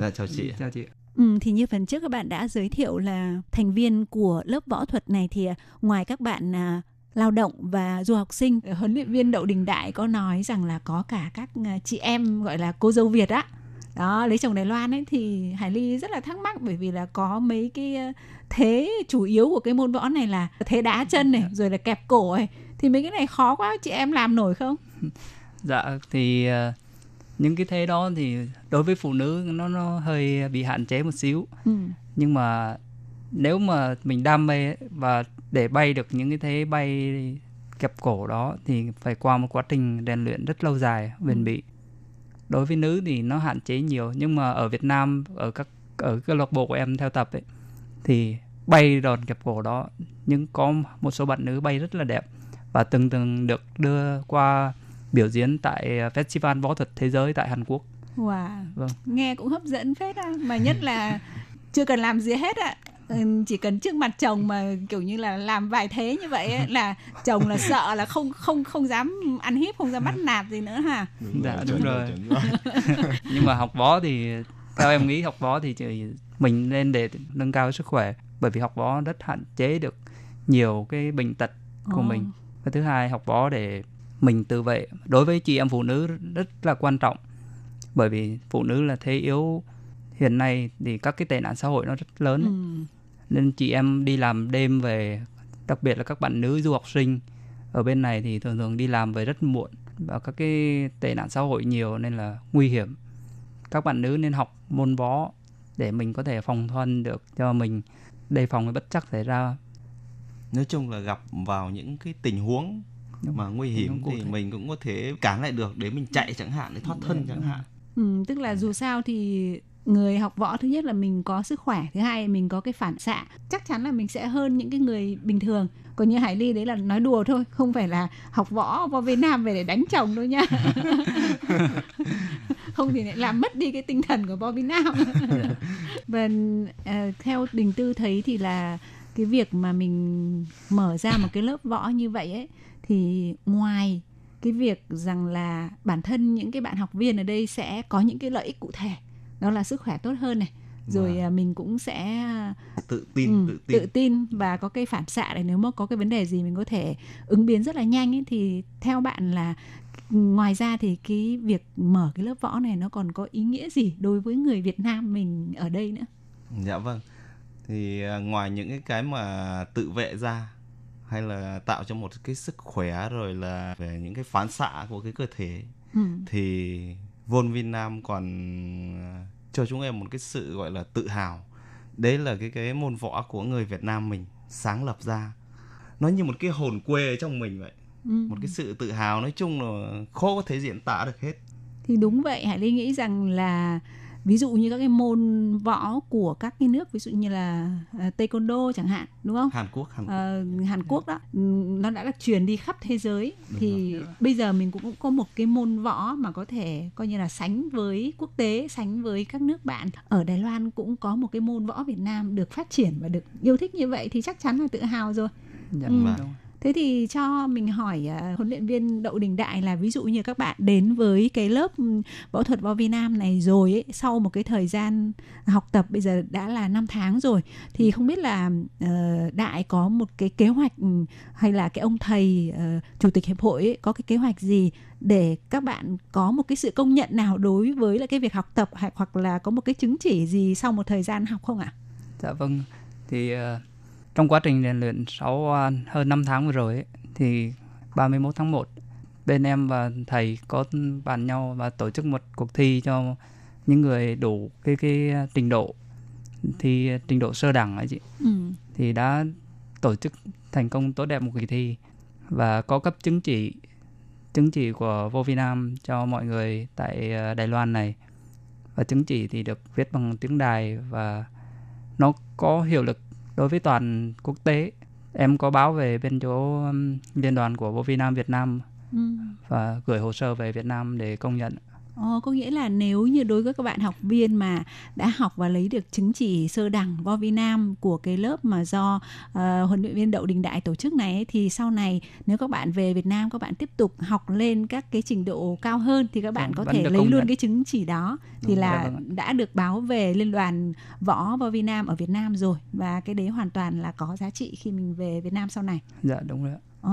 [SPEAKER 9] Dạ chào chị.
[SPEAKER 10] Chào chị.
[SPEAKER 3] Ừ, thì như phần trước các bạn đã giới thiệu là thành viên của lớp võ thuật này thì ngoài các bạn lao động và du học sinh, huấn luyện viên Đậu Đình Đại có nói rằng là có cả các chị em gọi là cô dâu Việt á. Đó, lấy chồng Đài Loan ấy thì Hải Ly rất là thắc mắc bởi vì là có mấy cái thế chủ yếu của cái môn võ này là thế đá chân này rồi là kẹp cổ này thì mấy cái này khó quá chị em làm nổi không?
[SPEAKER 10] Dạ thì ờ, những cái thế đó thì đối với phụ nữ nó nó hơi bị hạn chế một xíu.
[SPEAKER 3] Ừ.
[SPEAKER 10] Nhưng mà nếu mà mình đam mê ấy, và để bay được những cái thế bay kẹp cổ đó thì phải qua một quá trình rèn luyện rất lâu dài, bền bỉ. Đối với nữ thì nó hạn chế nhiều nhưng mà ở Việt Nam ở các ở câu lạc bộ của em theo tập ấy thì bay đòn kẹp cổ đó nhưng có một số bạn nữ bay rất là đẹp và từng từng được đưa qua biểu diễn tại ờ, Festival Võ thuật Thế giới tại Hàn Quốc.
[SPEAKER 3] Wow,
[SPEAKER 10] Vâng.
[SPEAKER 3] nghe cũng hấp dẫn phết á mà nhất là chưa cần làm gì hết á Ừ, chỉ cần trước mặt chồng mà kiểu như là làm vài thế như vậy ấy, là chồng là sợ là không không không dám ăn hiếp không dám bắt nạt gì nữa ha
[SPEAKER 10] dạ đúng rồi. Nhưng mà học võ thì theo em nghĩ học võ thì chỉ mình nên để nâng cao sức khỏe bởi vì học võ rất hạn chế được nhiều cái bệnh tật của
[SPEAKER 3] Ồ.
[SPEAKER 10] mình. Và thứ hai học võ để mình tự vệ. Đối với chị em phụ nữ rất là quan trọng bởi vì phụ nữ là thế yếu hiện nay thì các cái tệ nạn xã hội nó rất lớn
[SPEAKER 3] ừ.
[SPEAKER 10] Nên chị em đi làm đêm về đặc biệt là các bạn nữ du học sinh ở bên này thì thường thường đi làm về rất muộn và các cái tệ nạn xã hội nhiều nên là nguy hiểm các bạn nữ nên học môn võ để mình có thể phòng thân được cho mình đề phòng cái bất chắc xảy ra
[SPEAKER 9] Nói chung là gặp vào những cái tình huống
[SPEAKER 10] Đúng.
[SPEAKER 9] mà nguy hiểm thì
[SPEAKER 10] thể.
[SPEAKER 9] mình cũng có thể cản lại được để mình chạy chẳng hạn để thoát thân chẳng hạn.
[SPEAKER 3] Ừ, tức là dù sao thì người học võ thứ nhất là mình có sức khỏe thứ hai mình có cái phản xạ. Chắc chắn là mình sẽ hơn những cái người bình thường. Còn như Hải Ly đấy là nói đùa thôi không phải là học võ vào Việt Nam về để đánh chồng đâu nha. Không thì lại làm mất đi cái tinh thần của Việt Nam. Và ờ, theo Đình Tư thấy thì là cái việc mà mình mở ra một cái lớp võ như vậy ấy thì ngoài cái việc rằng là bản thân những cái bạn học viên ở đây sẽ có những cái lợi ích cụ thể đó là sức khỏe tốt hơn này rồi
[SPEAKER 9] Vâng.
[SPEAKER 3] à, mình cũng sẽ
[SPEAKER 9] Tự tin,
[SPEAKER 3] ừ,
[SPEAKER 9] tự tin.
[SPEAKER 3] tự tin và có cái phản xạ để nếu mà có cái vấn đề gì mình có thể ứng biến rất là nhanh ấy, thì theo bạn là ngoài ra thì cái việc mở cái lớp võ này nó còn có ý nghĩa gì đối với người Việt Nam mình ở đây nữa
[SPEAKER 9] Dạ vâng. Thì à, ngoài những cái cái mà tự vệ ra hay là tạo cho một cái sức khỏe rồi là về những cái phản xạ của cái cơ thể
[SPEAKER 3] Ừ.
[SPEAKER 9] thì Vol Việt Nam còn ờ, cho chúng em một cái sự gọi là tự hào. Đấy là cái cái môn võ của người Việt Nam mình sáng lập ra. Nó như một cái hồn quê ở trong mình vậy.
[SPEAKER 3] Ừ.
[SPEAKER 9] một cái sự tự hào nói chung là khó có thể diễn tả được hết.
[SPEAKER 3] Thì đúng vậy hải ly nghĩ rằng là ví dụ như các cái môn võ của các cái nước ví dụ như là à, taekwondo chẳng hạn đúng không?
[SPEAKER 9] Hàn Quốc Hàn Quốc.
[SPEAKER 3] Ờ, Hàn Quốc đó. Ừm, nó đã được truyền đi khắp thế giới.
[SPEAKER 9] Đúng
[SPEAKER 3] thì bây giờ mình cũng có một cái môn võ mà có thể coi như là sánh với quốc tế sánh với các nước bạn. Ở Đài Loan cũng có một cái môn võ Việt Nam được phát triển và được yêu thích như vậy thì chắc chắn là tự hào rồi.
[SPEAKER 10] Dạ,
[SPEAKER 3] Ừ.
[SPEAKER 9] Vâng.
[SPEAKER 3] Thế thì cho mình hỏi uh, huấn luyện viên Đậu Đình Đại là ví dụ như các bạn đến với cái lớp võ thuật võ Việt Nam này rồi ấy, sau một cái thời gian học tập bây giờ đã là 5 tháng rồi thì không biết là uh, Đại có một cái kế hoạch hay là cái ông thầy uh, chủ tịch hiệp hội ấy, có cái kế hoạch gì để các bạn có một cái sự công nhận nào đối với là cái việc học tập hoặc là có một cái chứng chỉ gì sau một thời gian học không ạ?
[SPEAKER 10] Dạ vâng. Thì uh trong quá trình rèn luyện sau ờ, hơn 5 tháng vừa rồi ấy, thì 31 tháng 1 bên em và thầy có bàn nhau và tổ chức một cuộc thi cho những người đủ cái cái trình độ thi trình độ sơ đẳng ấy chị
[SPEAKER 3] Ừ.
[SPEAKER 10] thì đã tổ chức thành công tốt đẹp một kỳ thi và có cấp chứng chỉ chứng chỉ của vô Việt Nam cho mọi người tại ờ, Đài Loan này và chứng chỉ thì được viết bằng tiếng Đài và nó có hiệu lực đối với toàn quốc tế em có báo về bên chỗ um, liên đoàn của vô Việt Nam Việt Nam
[SPEAKER 3] Ừ.
[SPEAKER 10] và gửi hồ sơ về Việt Nam để công nhận
[SPEAKER 3] Ồ, có nghĩa là nếu như đối với các bạn học viên mà đã học và lấy được chứng chỉ sơ đẳng vo vi nam của cái lớp mà do ờ, huấn luyện viên Đậu Đình Đại tổ chức này ấy, thì sau này nếu các bạn về Việt Nam các bạn tiếp tục học lên các cái trình độ cao hơn thì các bạn
[SPEAKER 10] Vâng,
[SPEAKER 3] có thể lấy luôn
[SPEAKER 10] nhận.
[SPEAKER 3] cái chứng chỉ đó thì
[SPEAKER 10] Đúng,
[SPEAKER 3] là
[SPEAKER 10] vâng
[SPEAKER 3] đã được báo về liên đoàn võ vo vi nam ở Việt Nam rồi và cái đấy hoàn toàn là có giá trị khi mình về Việt Nam sau này.
[SPEAKER 10] dạ đúng rồi
[SPEAKER 3] Ồ,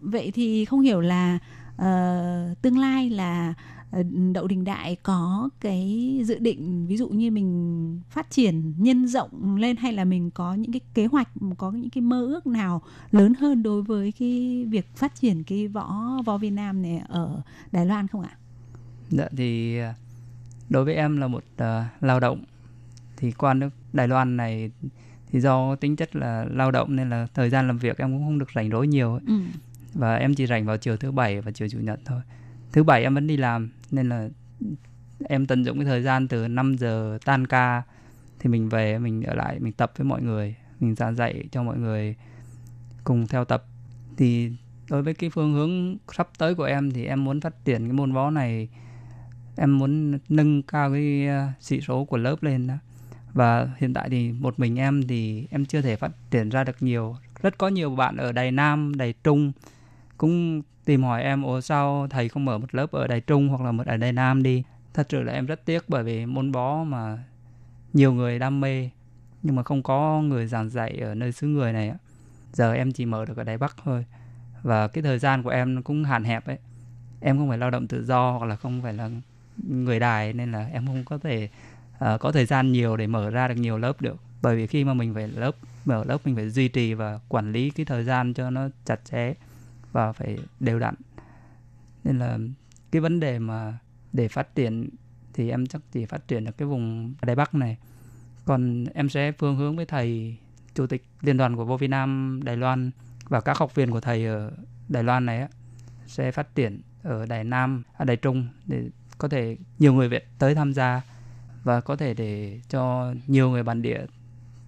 [SPEAKER 3] vậy thì không hiểu là ờ, tương lai là ờ, Đậu Đình Đại có cái dự định ví dụ như mình phát triển nhân rộng lên hay là mình có những cái kế hoạch có những cái mơ ước nào lớn hơn đối với cái việc phát triển cái võ võ Việt Nam này ở Đài Loan không ạ?
[SPEAKER 10] Dạ thì à, đối với em là một à, lao động thì qua nước Đài Loan này thì do tính chất là lao động nên là thời gian làm việc em cũng không được rảnh rỗi nhiều ấy.
[SPEAKER 3] Ừ.
[SPEAKER 10] và em chỉ rảnh vào chiều thứ bảy và chiều chủ nhật thôi. Thứ bảy em vẫn đi làm nên là em tận dụng cái thời gian từ 5 giờ tan ca thì mình về mình ở lại mình tập với mọi người, mình giảng dạy cho mọi người cùng theo tập. Thì đối với cái phương hướng sắp tới của em thì em muốn phát triển cái môn võ này em muốn nâng cao cái ờ, sĩ số của lớp lên đó. Và hiện tại thì một mình em thì em chưa thể phát triển ra được nhiều. Rất có nhiều bạn ở Đài Nam Đài Trung cũng tìm hỏi em ủa sao thầy không mở một lớp ở Đài Trung hoặc là một ở Đài Nam đi? Thật sự là em rất tiếc bởi vì môn bó mà nhiều người đam mê nhưng mà không có người giảng dạy ở nơi xứ người này giờ em chỉ mở được ở Đài Bắc thôi. Và cái thời gian của em cũng hạn hẹp ấy. Em không phải lao động tự do hoặc là không phải là người đài nên là em không có thể uh, có thời gian nhiều để mở ra được nhiều lớp được. Bởi vì khi mà mình phải lớp mở lớp mình phải duy trì và quản lý cái thời gian cho nó chặt chẽ và phải đều đặn. Nên là cái vấn đề mà để phát triển thì em chắc chỉ phát triển được cái vùng Đài Bắc này. Còn em sẽ phương hướng với thầy chủ tịch liên đoàn của vô Việt Nam Đài Loan và các học viên của thầy ở Đài Loan này á, sẽ phát triển ở Đài Nam, à, Đài Trung để có thể nhiều người Việt tới tham gia và có thể để cho nhiều người bản địa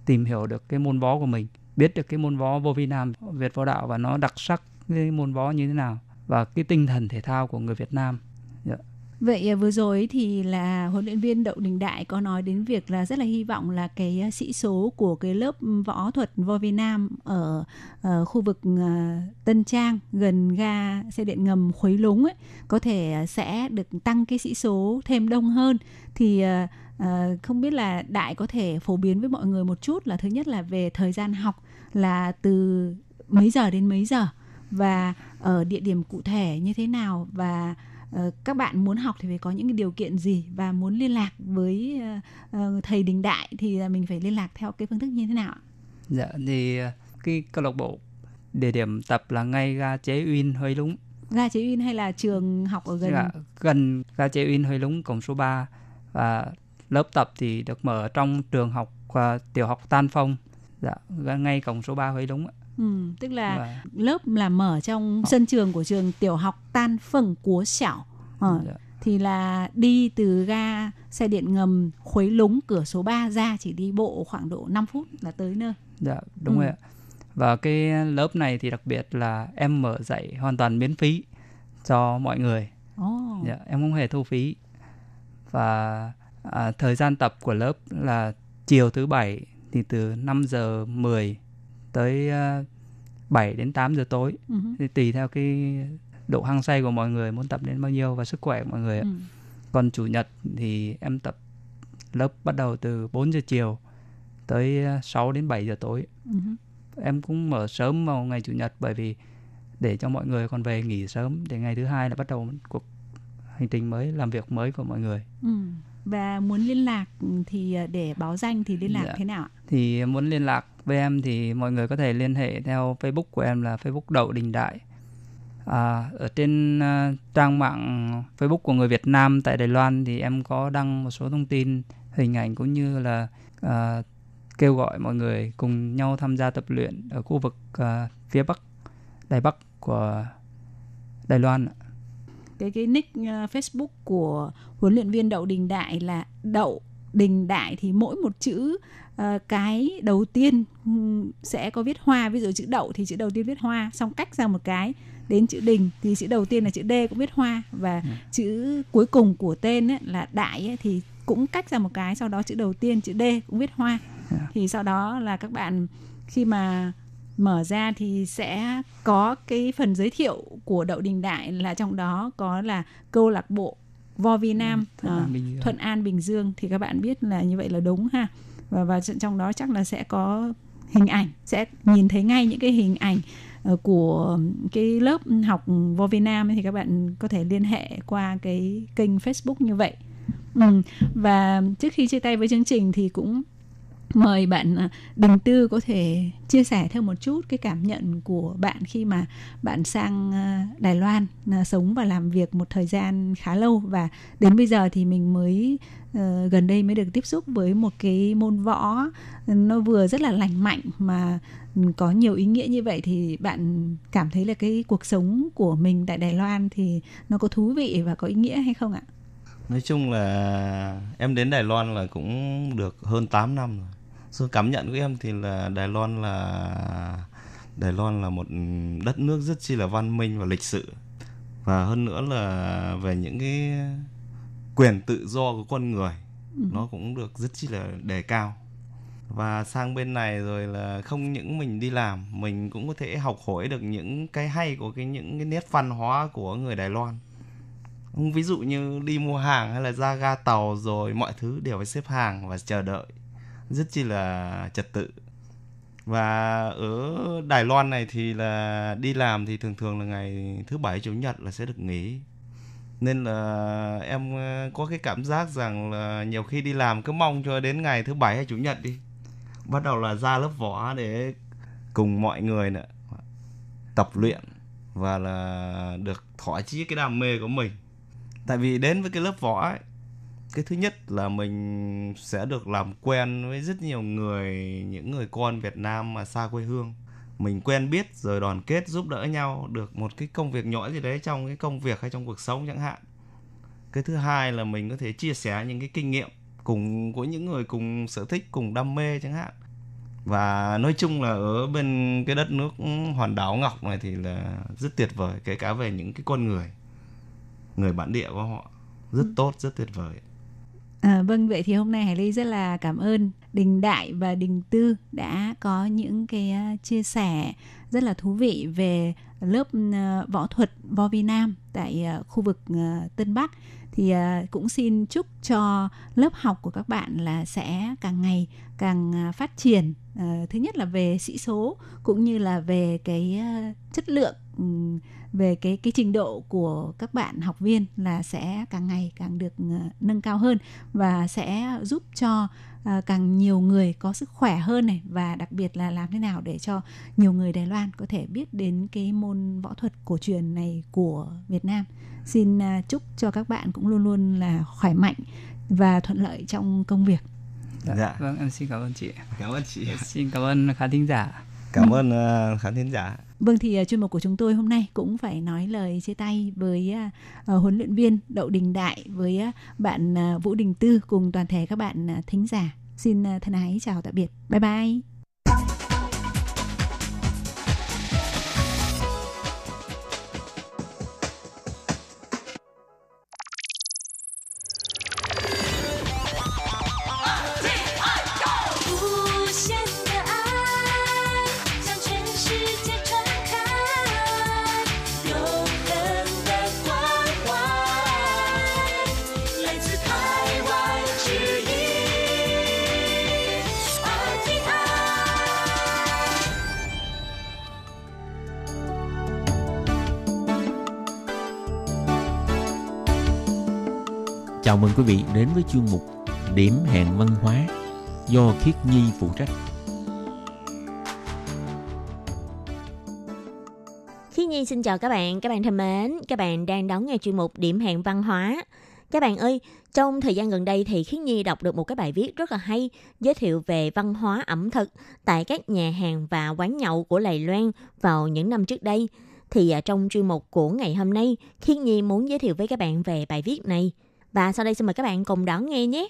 [SPEAKER 10] tìm hiểu được cái môn võ của mình, biết được cái môn võ vô vi Nam, Việt võ đạo và nó đặc sắc cái môn võ như thế nào và cái tinh thần thể thao của người Việt Nam. Yeah.
[SPEAKER 3] Vậy à, vừa rồi thì là huấn luyện viên Đậu Đình Đại có nói đến việc là rất là hy vọng là cái à, sĩ số của cái lớp võ thuật võ Việt Nam ở, ở khu vực à, Tân Trang gần ga xe điện ngầm Khuấy Lúng ấy có thể sẽ được tăng cái sĩ số thêm đông hơn thì à, không biết là Đại có thể phổ biến với mọi người một chút là thứ nhất là về thời gian học là từ mấy giờ đến mấy giờ và ở địa điểm cụ thể như thế nào và Ờ, các bạn muốn học thì phải có những cái điều kiện gì và muốn liên lạc với ờ, ờ, thầy Đình Đại thì mình phải liên lạc theo cái phương thức như thế nào?
[SPEAKER 10] Dạ thì cái câu lạc bộ địa điểm tập là ngay ga chế Uyên Huế Lũng.
[SPEAKER 3] Ga Chế Uyên hay là trường học ở gần?
[SPEAKER 10] Dạ, gần ga chế Uyên Huế Lũng cổng số 3 và lớp tập thì được mở trong trường học à, tiểu học Tan Phong. Dạ, ga- ngay cổng số 3 Huế Lũng. ạ.
[SPEAKER 3] Ừ, tức là
[SPEAKER 10] Và-
[SPEAKER 3] lớp là mở trong sân trường của trường tiểu học Tan Phầng Cúa Xảo. Ờ,
[SPEAKER 10] Dạ.
[SPEAKER 3] thì là đi từ ga xe điện ngầm Khuấy Lúng cửa số 3 ra chỉ đi bộ khoảng độ 5 phút là tới nơi.
[SPEAKER 10] Dạ, đúng
[SPEAKER 3] Ừ.
[SPEAKER 10] rồi ạ. Và cái lớp này thì đặc biệt là em mở dạy hoàn toàn miễn phí cho mọi người.
[SPEAKER 3] Ồ.
[SPEAKER 10] Dạ, em không hề thu phí. Và à, thời gian tập của lớp là chiều thứ bảy thì từ 5 giờ 10 tới à, 7 đến 8 giờ tối.
[SPEAKER 3] Ừ.
[SPEAKER 10] Thì tùy theo cái độ hăng say của mọi người muốn tập đến bao nhiêu và sức khỏe của mọi người ạ.
[SPEAKER 3] Ừ.
[SPEAKER 10] Còn chủ nhật thì em tập lớp bắt đầu từ 4 giờ chiều tới à, 6 đến 7 giờ tối.
[SPEAKER 3] Ừ.
[SPEAKER 10] Em cũng mở sớm vào ngày chủ nhật bởi vì để cho mọi người còn về nghỉ sớm để ngày thứ hai là bắt đầu cuộc hành trình mới làm việc mới của mọi người.
[SPEAKER 3] Ừ. Và muốn liên lạc thì ờ, để báo danh thì liên lạc
[SPEAKER 10] Dạ.
[SPEAKER 3] thế nào ạ?
[SPEAKER 10] Thì muốn liên lạc với em thì mọi người có thể liên hệ theo Facebook của em là Facebook Đậu Đình Đại. À, ở trên uh, trang mạng Facebook của người Việt Nam tại Đài Loan thì em có đăng một số thông tin, hình ảnh cũng như là uh, kêu gọi mọi người cùng nhau tham gia tập luyện ở khu vực uh, phía Bắc, Đài Bắc của Đài Loan. ạ.
[SPEAKER 3] Cái cái nick uh, Facebook của huấn luyện viên Đậu Đình Đại là Đậu Đình Đại thì mỗi một chữ ờ, cái đầu tiên ừm, sẽ có viết hoa ví dụ chữ đậu thì chữ đầu tiên viết hoa xong cách ra một cái đến chữ đình thì chữ đầu tiên là chữ D cũng viết hoa và chữ cuối cùng của tên ấy, là đại ấy, thì cũng cách ra một cái sau đó chữ đầu tiên chữ D cũng viết hoa. Thì sau đó là các bạn khi mà mở ra thì sẽ có cái phần giới thiệu của Đậu Đình Đại là trong đó có là câu lạc bộ Vo Vi Nam
[SPEAKER 10] Thuận An
[SPEAKER 3] à,
[SPEAKER 10] Dương.
[SPEAKER 3] Thuận An Bình Dương. Thì các bạn biết là như vậy là đúng ha và và trong đó chắc là sẽ có hình ảnh, sẽ nhìn thấy ngay những cái hình ảnh ờ, của cái lớp học Vo Việt Nam thì các bạn có thể liên hệ qua cái kênh Facebook như vậy ừ. và trước khi chia tay với chương trình thì cũng mời bạn à, Đình Tư có thể chia sẻ thêm một chút cái cảm nhận của bạn khi mà bạn sang à, Đài Loan à, sống và làm việc một thời gian khá lâu và đến bây giờ thì mình mới ờ, gần đây mới được tiếp xúc với một cái môn võ ừ, nó vừa rất là lành mạnh mà ừ, có nhiều ý nghĩa như vậy thì bạn cảm thấy là cái cuộc sống của mình tại Đài Loan thì nó có thú vị và có ý nghĩa hay không ạ?
[SPEAKER 9] Nói chung là em đến Đài Loan là cũng được hơn 8 năm rồi. Sự cảm nhận của em thì là Đài Loan là Đài Loan là một đất nước rất chi là văn minh và lịch sự. Và hơn nữa là về những cái quyền tự do của con người
[SPEAKER 3] Ừ.
[SPEAKER 9] nó cũng được rất chi là đề cao. Và sang bên này rồi là không những mình đi làm, mình cũng có thể học hỏi được những cái hay của cái những cái nét văn hóa của người Đài Loan ví dụ như đi mua hàng hay là ra ga tàu rồi mọi thứ đều phải xếp hàng và chờ đợi rất chi là trật tự. Và ở Đài Loan này thì là đi làm thì thường thường là ngày thứ bảy, chủ nhật là sẽ được nghỉ. Nên là em ờ, có cái cảm giác rằng là nhiều khi đi làm cứ mong cho đến ngày thứ bảy hay chủ nhật đi. Bắt đầu là ra lớp võ để cùng mọi người nữa tập luyện và là được thỏa chí cái đam mê của mình. Tại vì đến với cái lớp võ ấy cái thứ nhất là mình sẽ được làm quen với rất nhiều người những người con Việt Nam mà xa quê hương. Mình quen biết rồi đoàn kết giúp đỡ nhau được một cái công việc nhỏ gì đấy trong cái công việc hay trong cuộc sống chẳng hạn. Cái thứ hai là mình có thể chia sẻ những cái kinh nghiệm cùng của những người cùng sở thích cùng đam mê chẳng hạn. Và nói chung là ở bên cái đất nước hòn đảo ngọc này thì là rất tuyệt vời kể cả về những cái con người người bản địa của họ. Rất tốt rất tuyệt vời
[SPEAKER 3] À, vâng vậy thì hôm nay Hải Ly rất là cảm ơn Đình Đại và Đình Tư đã có những cái à, chia sẻ rất là thú vị về lớp à, võ thuật Vo Vi Nam tại à, khu vực Tân Bắc. Thì cũng xin chúc cho lớp học của các bạn là sẽ càng ngày càng phát triển thứ nhất là về sĩ số cũng như là về cái chất lượng về cái cái trình độ của các bạn học viên là sẽ càng ngày càng được à, nâng cao hơn và sẽ giúp cho à, càng nhiều người có sức khỏe hơn này và đặc biệt là làm thế nào để cho nhiều người Đài Loan có thể biết đến cái môn võ thuật cổ truyền này của Việt Nam. Xin à, chúc cho các bạn cũng luôn luôn là khỏe mạnh và thuận lợi trong công việc.
[SPEAKER 9] Dạ.
[SPEAKER 10] Vâng, em xin cảm ơn chị.
[SPEAKER 9] Cảm ơn chị.
[SPEAKER 10] Xin cảm ơn khán thính giả.
[SPEAKER 9] Cảm ơn uh, khán thính giả.
[SPEAKER 3] Vâng thì uh, chuyên mục của chúng tôi hôm nay cũng phải nói lời chia tay với uh, huấn luyện viên Đậu Đình Đại với uh, bạn uh, Vũ Đình Tư cùng toàn thể các bạn uh, thính giả. Xin thân ái chào tạm biệt. Bye bye.
[SPEAKER 6] Mừng quý vị đến với chuyên mục Điểm hẹn văn hóa do Khiết Nhi phụ trách.
[SPEAKER 11] Khiết Nhi xin chào các bạn, các bạn thân mến, các bạn đang đón nghe chuyên mục Điểm hẹn văn hóa. Các bạn ơi, trong thời gian gần đây thì Khiết Nhi đọc được một cái bài viết rất là hay giới thiệu về văn hóa ẩm thực tại các nhà hàng và quán nhậu của Lài Loan vào những năm trước đây. Thì à, trong chuyên mục của ngày hôm nay, Khiết Nhi muốn giới thiệu với các bạn về bài viết này. Và sau đây xin mời các bạn cùng đón nghe nhé.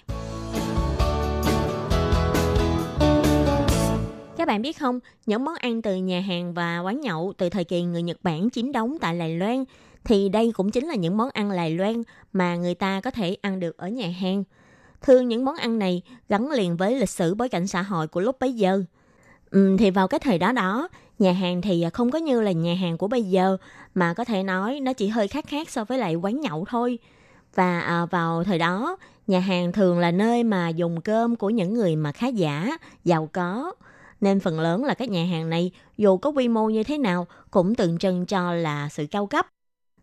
[SPEAKER 11] Các bạn biết không, những món ăn từ nhà hàng và quán nhậu từ thời kỳ người Nhật Bản chiếm đóng tại Đài Loan thì đây cũng chính là những món ăn Đài Loan mà người ta có thể ăn được ở nhà hàng. Thường những món ăn này gắn liền với lịch sử bối cảnh xã hội của lúc bấy giờ. Ừ, thì vào cái thời đó đó, nhà hàng thì không có như là nhà hàng của bây giờ mà có thể nói nó chỉ hơi khác khác so với lại quán nhậu thôi. Và à, vào thời đó, nhà hàng thường là nơi mà dùng cơm của những người mà khá giả, giàu có. Nên phần lớn là các nhà hàng này, dù có quy mô như thế nào, cũng tượng trưng cho là sự cao cấp.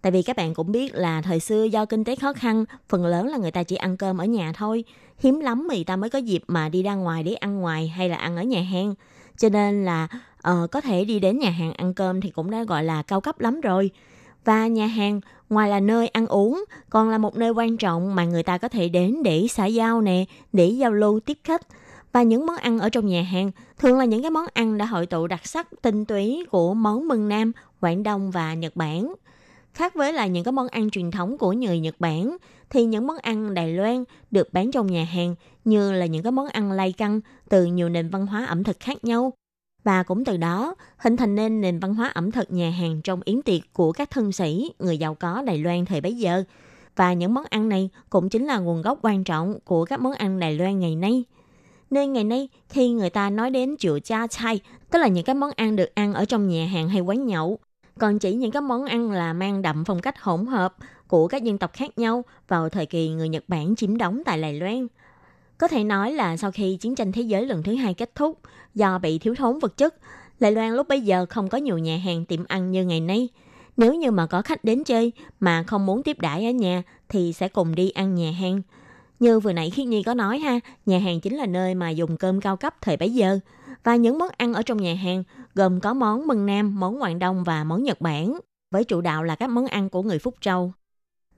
[SPEAKER 11] Tại vì các bạn cũng biết là thời xưa do kinh tế khó khăn, phần lớn là người ta chỉ ăn cơm ở nhà thôi. Hiếm lắm người ta mới có dịp mà đi ra ngoài để ăn ngoài hay là ăn ở nhà hàng. Cho nên là uh, có thể đi đến nhà hàng ăn cơm thì cũng đã gọi là cao cấp lắm rồi. Và nhà hàng ngoài là nơi ăn uống, còn là một nơi quan trọng mà người ta có thể đến để xã giao nè, để giao lưu tiếp khách. Và những món ăn ở trong nhà hàng thường là những cái món ăn đã hội tụ đặc sắc tinh túy của món mừng Nam, Quảng Đông và Nhật Bản. Khác với là những cái món ăn truyền thống của người Nhật Bản, thì những món ăn Đài Loan được bán trong nhà hàng như là những cái món ăn lay căng từ nhiều nền văn hóa ẩm thực khác nhau. Và cũng từ đó hình thành nên nền văn hóa ẩm thực nhà hàng trong yến tiệc của các thân sĩ, người giàu có Đài Loan thời bấy giờ. Và những món ăn này cũng chính là nguồn gốc quan trọng của các món ăn Đài Loan ngày nay. Nên ngày nay khi người ta nói đến chữa cha chai, tức là những cái món ăn được ăn ở trong nhà hàng hay quán nhậu, còn chỉ những cái món ăn là mang đậm phong cách hỗn hợp của các dân tộc khác nhau vào thời kỳ người Nhật Bản chiếm đóng tại Đài Loan. Có thể nói là sau khi chiến tranh thế giới lần thứ hai kết thúc, do bị thiếu thốn vật chất, Đài Loan lúc bấy giờ không có nhiều nhà hàng tiệm ăn như ngày nay. Nếu như mà có khách đến chơi mà không muốn tiếp đãi ở nhà thì sẽ cùng đi ăn nhà hàng. Như vừa nãy Khiết Nhi có nói ha, nhà hàng chính là nơi mà dùng cơm cao cấp thời bấy giờ. Và những món ăn ở trong nhà hàng gồm có món mân Nam, món Quảng Đông và món Nhật Bản, với chủ đạo là các món ăn của người Phúc Châu.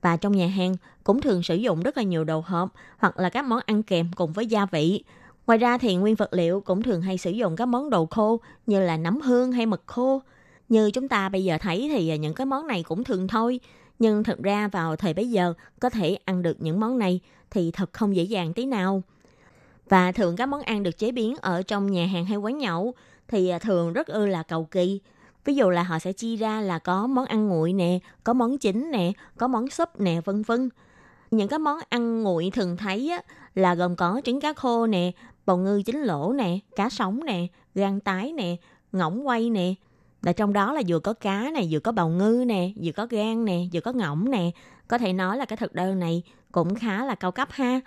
[SPEAKER 11] Và trong nhà hàng cũng thường sử dụng rất là nhiều đồ hộp hoặc là các món ăn kèm cùng với gia vị. Ngoài ra thì nguyên vật liệu cũng thường hay sử dụng các món đồ khô như là nấm hương hay mực khô. Như chúng ta bây giờ thấy thì những cái món này cũng thường thôi. Nhưng thật ra vào thời bấy giờ có thể ăn được những món này thì thật không dễ dàng tí nào. Và thường các món ăn được chế biến ở trong nhà hàng hay quán nhậu thì thường rất ư là cầu kỳ. Ví dụ là họ sẽ chia ra là có món ăn nguội nè, có món chính nè, có món súp nè, vân vân. Những cái món ăn nguội thường thấy á, là gồm có trứng cá khô nè, bầu ngư chín lỗ nè, cá sống nè, gan tái nè, ngỗng quay nè. Là trong đó là vừa có cá nè, vừa có bầu ngư nè, vừa có gan nè, vừa có ngỗng nè. Có thể nói là cái thực đơn này cũng khá là cao cấp ha.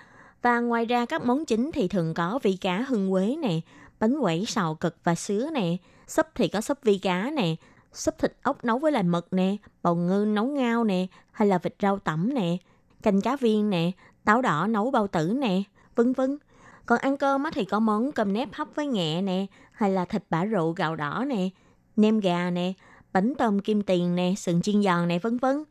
[SPEAKER 11] Và ngoài ra các món chính thì thường có vị cá hương quế nè, bánh quẩy xào cực và sứa nè, súp thì có súp vi cá nè, súp thịt ốc nấu với lại mực nè, bầu ngư nấu ngao nè, hay là vịt rau tẩm nè, canh cá viên nè, táo đỏ nấu bao tử nè, vân vân. Còn ăn cơm thì có món cơm nếp hấp với nghệ nè, hay là thịt bả rượu gạo đỏ nè, nem gà nè, bánh tôm kim tiền nè, sườn chiên giòn nè, vân vân.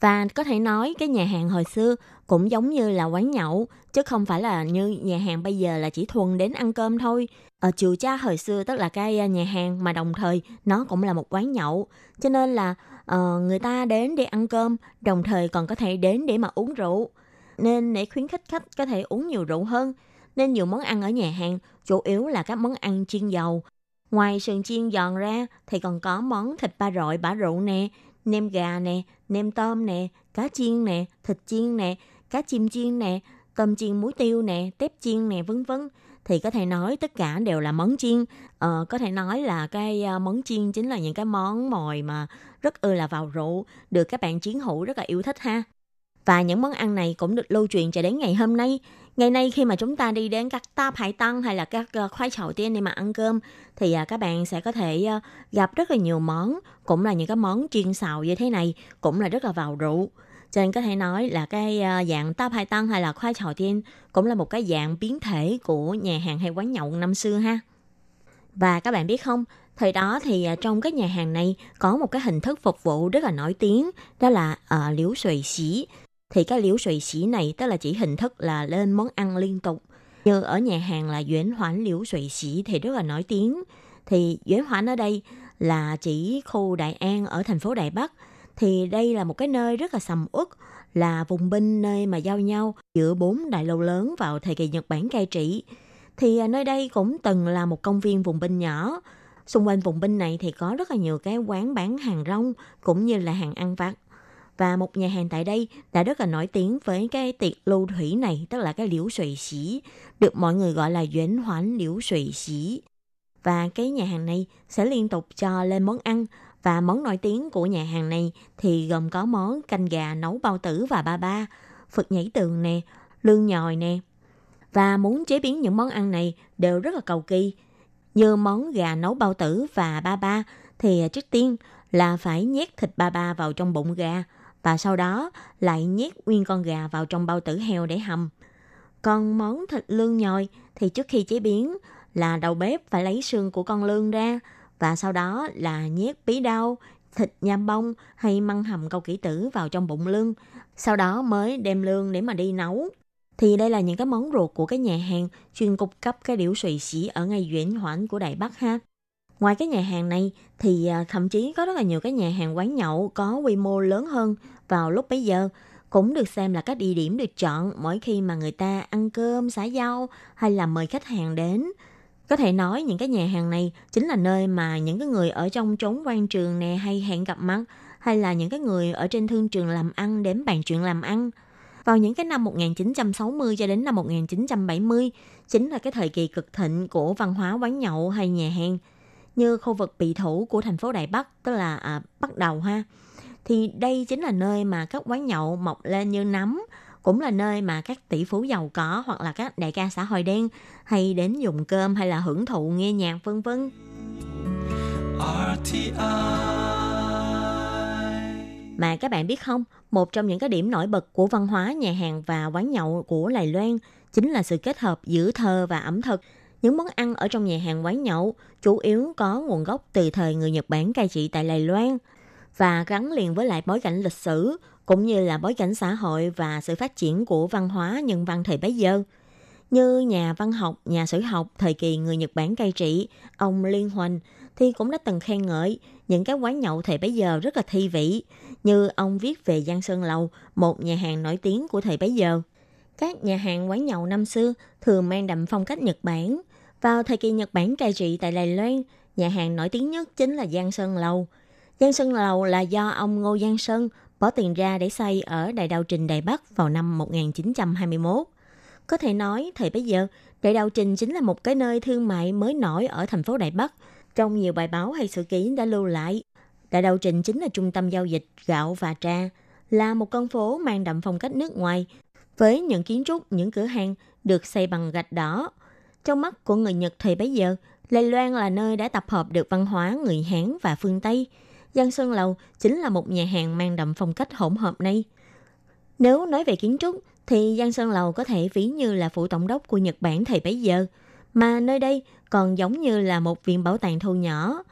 [SPEAKER 11] Và có thể nói cái nhà hàng hồi xưa cũng giống như là quán nhậu, chứ không phải là như nhà hàng bây giờ là chỉ thuần đến ăn cơm thôi. Ở chiều cha hồi xưa tức là cái ờ, nhà hàng mà đồng thời nó cũng là một quán nhậu. Cho nên là uh, người ta đến để ăn cơm, đồng thời còn có thể đến để mà uống rượu. Nên để khuyến khích khách có thể uống nhiều rượu hơn, nên nhiều món ăn ở nhà hàng chủ yếu là các món ăn chiên dầu. Ngoài sườn chiên giòn ra thì còn có món thịt ba rọi bả rượu nè, nem gà nè, nem tôm nè, cá chiên nè, thịt chiên nè, cá chim chiên nè, tôm chiên muối tiêu nè, tép chiên nè, vân vân. Thì có thể nói tất cả đều là món chiên. Ờ, có thể nói là cái ờ, món chiên chính là những cái món mồi mà rất ư là vào rượu, được các bạn chiến hữu rất là yêu thích ha. Và những món ăn này cũng được lưu truyền cho đến ngày hôm nay. Ngày nay khi mà chúng ta đi đến các ta hải tăng hay là các ờ, khoai chậu tiên để mà ăn cơm thì ờ, các bạn sẽ có thể gặp rất là nhiều món, cũng là những cái món chiên xào như thế này, cũng là rất là vào rượu. Cho nên có thể nói là cái ờ, dạng ta hai tăng hay là khoai chậu tiên cũng là một cái dạng biến thể của nhà hàng hay quán nhậu năm xưa ha. Và các bạn biết không, thời đó thì ờ, trong các nhà hàng này có một cái hình thức phục vụ rất là nổi tiếng, đó là uh, liễu sùi xí. Thì cái liễu sùi xí này tức là chỉ hình thức là lên món ăn liên tục. Như ở nhà hàng là Duyễn Hoãn liễu sùi xí thì rất là nổi tiếng. Thì Duyễn Hoãn ở đây là chỉ khu Đại An ở thành phố Đài Bắc. Thì đây là một cái nơi rất là sầm uất, là vùng binh nơi mà giao nhau giữa bốn đại lâu lớn vào thời kỳ Nhật Bản cai trị thì à, nơi đây cũng từng là một công viên vùng binh nhỏ. Xung quanh vùng binh này thì có rất là nhiều cái quán bán hàng rong cũng như là hàng ăn vặt. Và một nhà hàng tại đây đã rất là nổi tiếng với cái tiệc lưu thủy này, tức là cái liễu sủy xỉ, được mọi người gọi là duyến hoán liễu sủy xỉ. Và cái nhà hàng này sẽ liên tục cho lên món ăn và món nổi tiếng của nhà hàng này thì gồm có món canh gà nấu bao tử và ba ba, phật nhảy tường nè, lương nhòi nè, và muốn chế biến những món ăn này đều rất là cầu kỳ. Như món gà nấu bao tử và ba ba thì trước tiên là phải nhét thịt ba ba vào trong bụng gà và sau đó lại nhét nguyên con gà vào trong bao tử heo để hầm. Còn món thịt lương nhồi thì trước khi chế biến là đầu bếp phải lấy xương của con lương ra và sau đó là nhét bí đao, thịt nham bông hay măng hầm câu kỹ tử vào trong bụng lương. Sau đó mới đem lương để mà đi nấu. Thì đây là những cái món ruột của cái nhà hàng chuyên cung cấp cái điểu sùi xỉ ở ngay Duyển Hoãn của Đài Bắc ha. Ngoài cái nhà hàng này thì à, thậm chí có rất là nhiều cái nhà hàng quán nhậu có quy mô lớn hơn vào lúc bấy giờ cũng được xem là các địa điểm được chọn mỗi khi mà người ta ăn cơm, xả giao hay là mời khách hàng đến. Có thể nói những cái nhà hàng này chính là nơi mà những cái người ở trong trốn quan trường nè hay hẹn gặp mặt hay là những cái người ở trên thương trường làm ăn đến bàn chuyện làm ăn. Vào những cái năm 1960 cho đến năm 1970 chính là cái thời kỳ cực thịnh của văn hóa quán nhậu hay nhà hàng như khu vực bị thủ của thành phố Đài Bắc tức là à, bắt đầu ha thì đây chính là nơi mà các quán nhậu mọc lên như nấm cũng là nơi mà các tỷ phú giàu có hoặc là các đại ca xã hội đen hay đến dùng cơm hay là hưởng thụ nghe nhạc vân vân. Mà các bạn biết không, một trong những cái điểm nổi bật của văn hóa nhà hàng và quán nhậu của Lài Loan chính là sự kết hợp giữa thơ và ẩm thực. Những món ăn ở trong nhà hàng quán nhậu chủ yếu có nguồn gốc từ thời người Nhật Bản cai trị tại Lài Loan và gắn liền với lại bối cảnh lịch sử cũng như là bối cảnh xã hội và sự phát triển của văn hóa nhân văn thời bấy giờ. Như nhà văn học, nhà sử học thời kỳ người Nhật Bản cai trị, ông Liên Hoành thì cũng đã từng khen ngợi những cái quán nhậu thời bấy giờ rất là thi vị, như ông viết về Giang Sơn Lầu, một nhà hàng nổi tiếng của thời bấy giờ. Các nhà hàng quán nhậu năm xưa thường mang đậm phong cách Nhật Bản. Vào thời kỳ Nhật Bản cai trị tại Đài Loan, nhà hàng nổi tiếng nhất chính là Giang Sơn Lầu. Giang Sơn Lầu là do ông Ngô Giang Sơn bỏ tiền ra để xây ở Đại Đạo Trình Đài Bắc vào năm 1921. Có thể nói, thời bấy giờ, Đại Đạo Trình chính là một cái nơi thương mại mới nổi ở thành phố Đài Bắc. Trong nhiều bài báo hay sự ký đã lưu lại, Đại Đạo Trình chính là trung tâm giao dịch gạo và trà, là một con phố mang đậm phong cách nước ngoài, với những kiến trúc, những cửa hàng được xây bằng gạch đỏ. Trong mắt của người Nhật thời bấy giờ, lê Loan là nơi đã tập hợp được văn hóa người Hán và phương Tây. Giang Sơn Lầu chính là một nhà hàng mang đậm phong cách hỗn hợp này. Nếu nói về kiến trúc, thì Giang Sơn Lầu có thể ví như là phủ tổng đốc của Nhật Bản thời bấy giờ, mà nơi đây còn giống như là một viện bảo tàng thu nhỏ.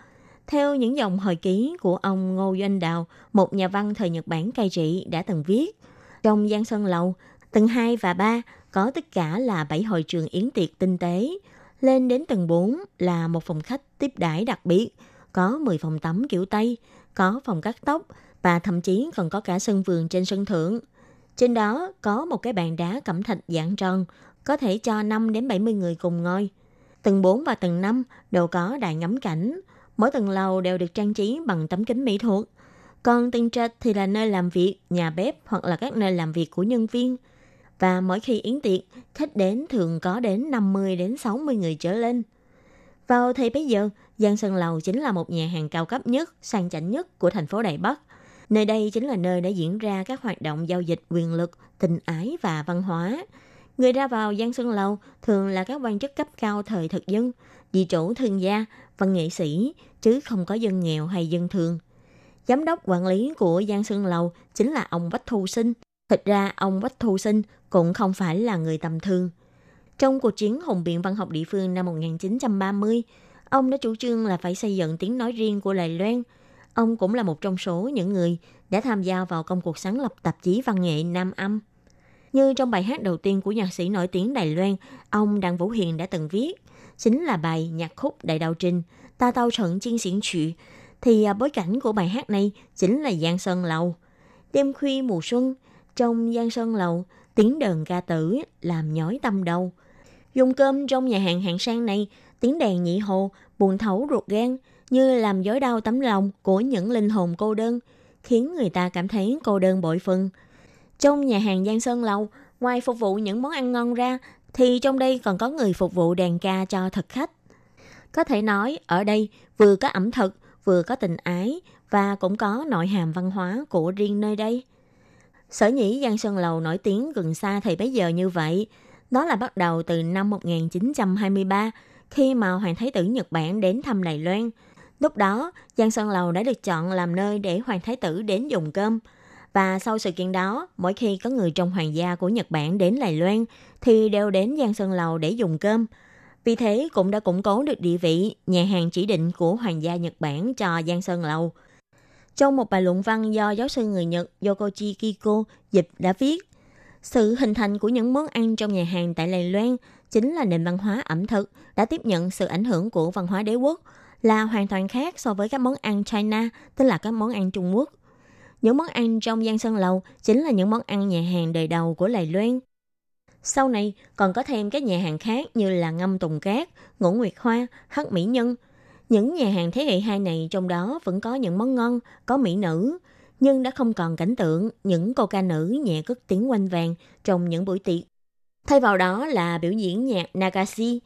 [SPEAKER 11] Theo những dòng hồi ký của ông Ngô Doanh Đào, một nhà văn thời Nhật Bản cai trị đã từng viết, trong Giang Sơn Lầu, tầng 2 và 3 có tất cả là 7 hội trường yến tiệc tinh tế, lên đến tầng 4 là một phòng khách tiếp đãi đặc biệt, có 10 phòng tắm kiểu Tây, có phòng cắt tóc và thậm chí còn có cả sân vườn trên sân thượng. Trên đó có một cái bàn đá cẩm thạch dạng tròn, có thể cho 5 đến 70 người cùng ngồi. Tầng 4 và tầng 5 đều có đài ngắm cảnh. Mỗi tầng lầu đều được trang trí bằng tấm kính mỹ thuật. Còn tầng trệt thì là nơi làm việc, nhà bếp hoặc là các nơi làm việc của nhân viên. Và mỗi khi yến tiệc, khách đến thường có đến 50 đến 60 người trở lên. Vào thời bấy giờ, Giang Sơn Lầu chính là một nhà hàng cao cấp nhất, sang chảnh nhất của thành phố Đài Bắc. Nơi đây chính là nơi đã diễn ra các hoạt động giao dịch quyền lực, tình ái và văn hóa. Người ra vào Giang Sơn Lầu thường là các quan chức cấp cao thời thực dân, địa chủ thương gia, văn nghệ sĩ, chứ không có dân nghèo hay dân thường. Giám đốc quản lý của Giang Sơn Lầu chính là ông Bách Thu Sinh. Thực ra ông Bách Thu Sinh cũng không phải là người tầm thường. Trong cuộc chiến hùng biện văn học địa phương năm 1930, ông đã chủ trương là phải xây dựng tiếng nói riêng của Đài Loan. Ông cũng là một trong số những người đã tham gia vào công cuộc sáng lập tạp chí văn nghệ Nam Âm. Như trong bài hát đầu tiên của nhạc sĩ nổi tiếng Đài Loan, ông Đặng Vũ Hiền đã từng viết, chính là bài nhạc khúc Đại Đạo Trình, Ta Tao Trận Chiên Xiển Trụy, thì à, bối cảnh của bài hát này chính là Giang Sơn Lầu. Đêm khuya mùa xuân, trong Giang Sơn Lầu, tiếng đờn ca tử làm nhói tâm đầu. Dùng cơm trong nhà hàng hạng sang này, tiếng đàn nhị hồ, buồn thấu ruột gan, như làm dối đau tấm lòng của những linh hồn cô đơn, khiến người ta cảm thấy cô đơn bội phần. Trong nhà hàng Giang Sơn Lầu, ngoài phục vụ những món ăn ngon ra, thì trong đây còn có người phục vụ đàn ca cho thực khách. Có thể nói, ở đây vừa có ẩm thực, vừa có tình ái và cũng có nội hàm văn hóa của riêng nơi đây. Sở nhĩ Giang Sơn Lầu nổi tiếng gần xa thì bấy giờ như vậy, đó là bắt đầu từ năm 1923 khi mà Hoàng Thái tử Nhật Bản đến thăm Đài Loan. Lúc đó, Giang Sơn Lầu đã được chọn làm nơi để Hoàng Thái tử đến dùng cơm. Và sau sự kiện đó, mỗi khi có người trong hoàng gia của Nhật Bản đến Đài Loan thì đều đến Giang Sơn Lầu để dùng cơm. Vì thế cũng đã củng cố được địa vị nhà hàng chỉ định của hoàng gia Nhật Bản cho Giang Sơn Lầu. Trong một bài luận văn do giáo sư người Nhật Yokochi Kiko dịch đã viết, sự hình thành của những món ăn trong nhà hàng tại Đài Loan chính là nền văn hóa ẩm thực đã tiếp nhận sự ảnh hưởng của văn hóa đế quốc là hoàn toàn khác so với các món ăn China, tức là các món ăn Trung Quốc. Những món ăn trong Gian Sơn Lầu chính là những món ăn nhà hàng đời đầu của Đài Loan. Sau này còn có thêm các nhà hàng khác như là Ngâm Tùng Cát, Ngũ Nguyệt Hoa, Hắc Mỹ Nhân. Những nhà hàng thế hệ hai này trong đó vẫn có những món ngon, có mỹ nữ, nhưng đã không còn cảnh tượng những cô ca nữ nhẹ cất tiếng quanh vàng trong những buổi tiệc. Thay vào đó là biểu diễn nhạc Nagashi.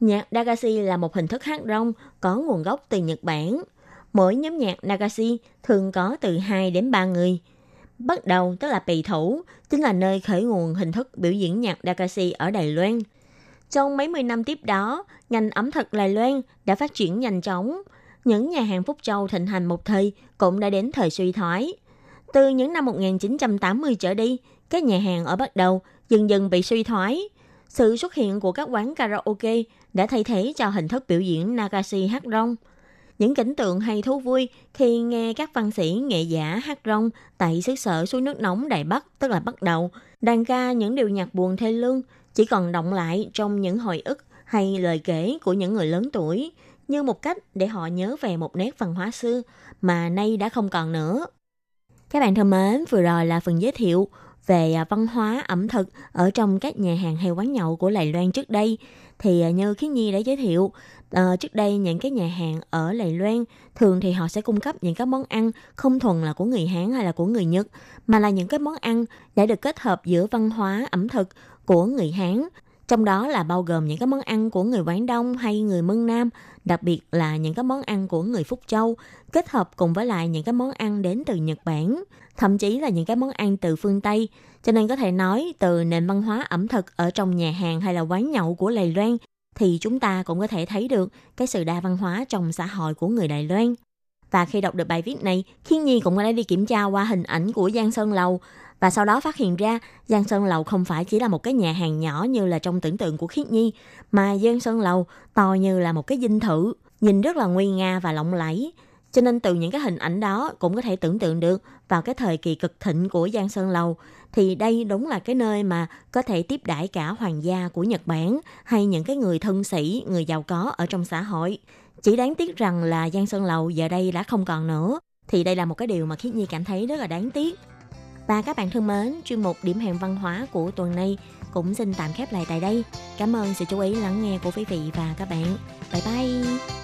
[SPEAKER 11] Nhạc Nagashi là một hình thức hát rong có nguồn gốc từ Nhật Bản. Mỗi nhóm nhạc Nagashi thường có từ 2 đến 3 người. Bắt đầu tức là pì thủ, chính là nơi khởi nguồn hình thức biểu diễn nhạc Nagashi ở Đài Loan. Trong mấy mươi năm tiếp đó, ngành ẩm thực Đài Loan đã phát triển nhanh chóng. Những nhà hàng Phúc Châu thịnh hành một thời cũng đã đến thời suy thoái. Từ những năm 1980 trở đi, các nhà hàng ở bắt đầu dần dần bị suy thoái. Sự xuất hiện của các quán karaoke đã thay thế cho hình thức biểu diễn Nagashi hát rong. Những cảnh tượng hay thú vui khi nghe các văn sĩ nghệ giả hát rong tại xứ sở suối nước nóng Đài Bắc, tức là bắt đầu, đàn ca những điều nhạc buồn thê lương, chỉ còn động lại trong những hồi ức hay lời kể của những người lớn tuổi, như một cách để họ nhớ về một nét văn hóa xưa mà nay đã không còn nữa. Các bạn thân mến, vừa rồi là phần giới thiệu về à, văn hóa ẩm thực ở trong các nhà hàng hay quán nhậu của Lài Loan trước đây. Thì à, như Khiến Nhi đã giới thiệu, ờ, trước đây những cái nhà hàng ở Lài Loan thường thì họ sẽ cung cấp những cái món ăn không thuần là của người Hán hay là của người Nhật, mà là những cái món ăn đã được kết hợp giữa văn hóa ẩm thực của người Hán trong đó là bao gồm những cái món ăn của người Quảng Đông hay người Mân Nam, đặc biệt là những cái món ăn của người Phúc Châu, kết hợp cùng với lại những cái món ăn đến từ Nhật Bản, thậm chí là những cái món ăn từ phương Tây. Cho nên có thể nói từ nền văn hóa ẩm thực ở trong nhà hàng hay là quán nhậu của Đài Loan thì chúng ta cũng có thể thấy được cái sự đa văn hóa trong xã hội của người Đài Loan. Và khi đọc được bài viết này, Khiên Nhi cũng đã đi kiểm tra qua hình ảnh của Giang Sơn Lầu và sau đó phát hiện ra Giang Sơn Lầu không phải chỉ là một cái nhà hàng nhỏ như là trong tưởng tượng của Khiết Nhi, mà Giang Sơn Lầu to như là một cái dinh thự, nhìn rất là nguy nga và lộng lẫy. Cho nên từ những cái hình ảnh đó cũng có thể tưởng tượng được vào cái thời kỳ cực thịnh của Giang Sơn Lầu thì đây đúng là cái nơi mà có thể tiếp đãi cả hoàng gia của Nhật Bản hay những cái người thân sĩ, người giàu có ở trong xã hội. Chỉ đáng tiếc rằng là Giang Sơn Lầu giờ đây đã không còn nữa. Thì đây là một cái điều mà Khiết Nhi cảm thấy rất là đáng tiếc. Và các bạn thân mến, chuyên mục điểm hẹn văn hóa của tuần này cũng xin tạm khép lại tại đây. Cảm ơn sự chú ý lắng nghe của quý vị và các bạn. Bye bye!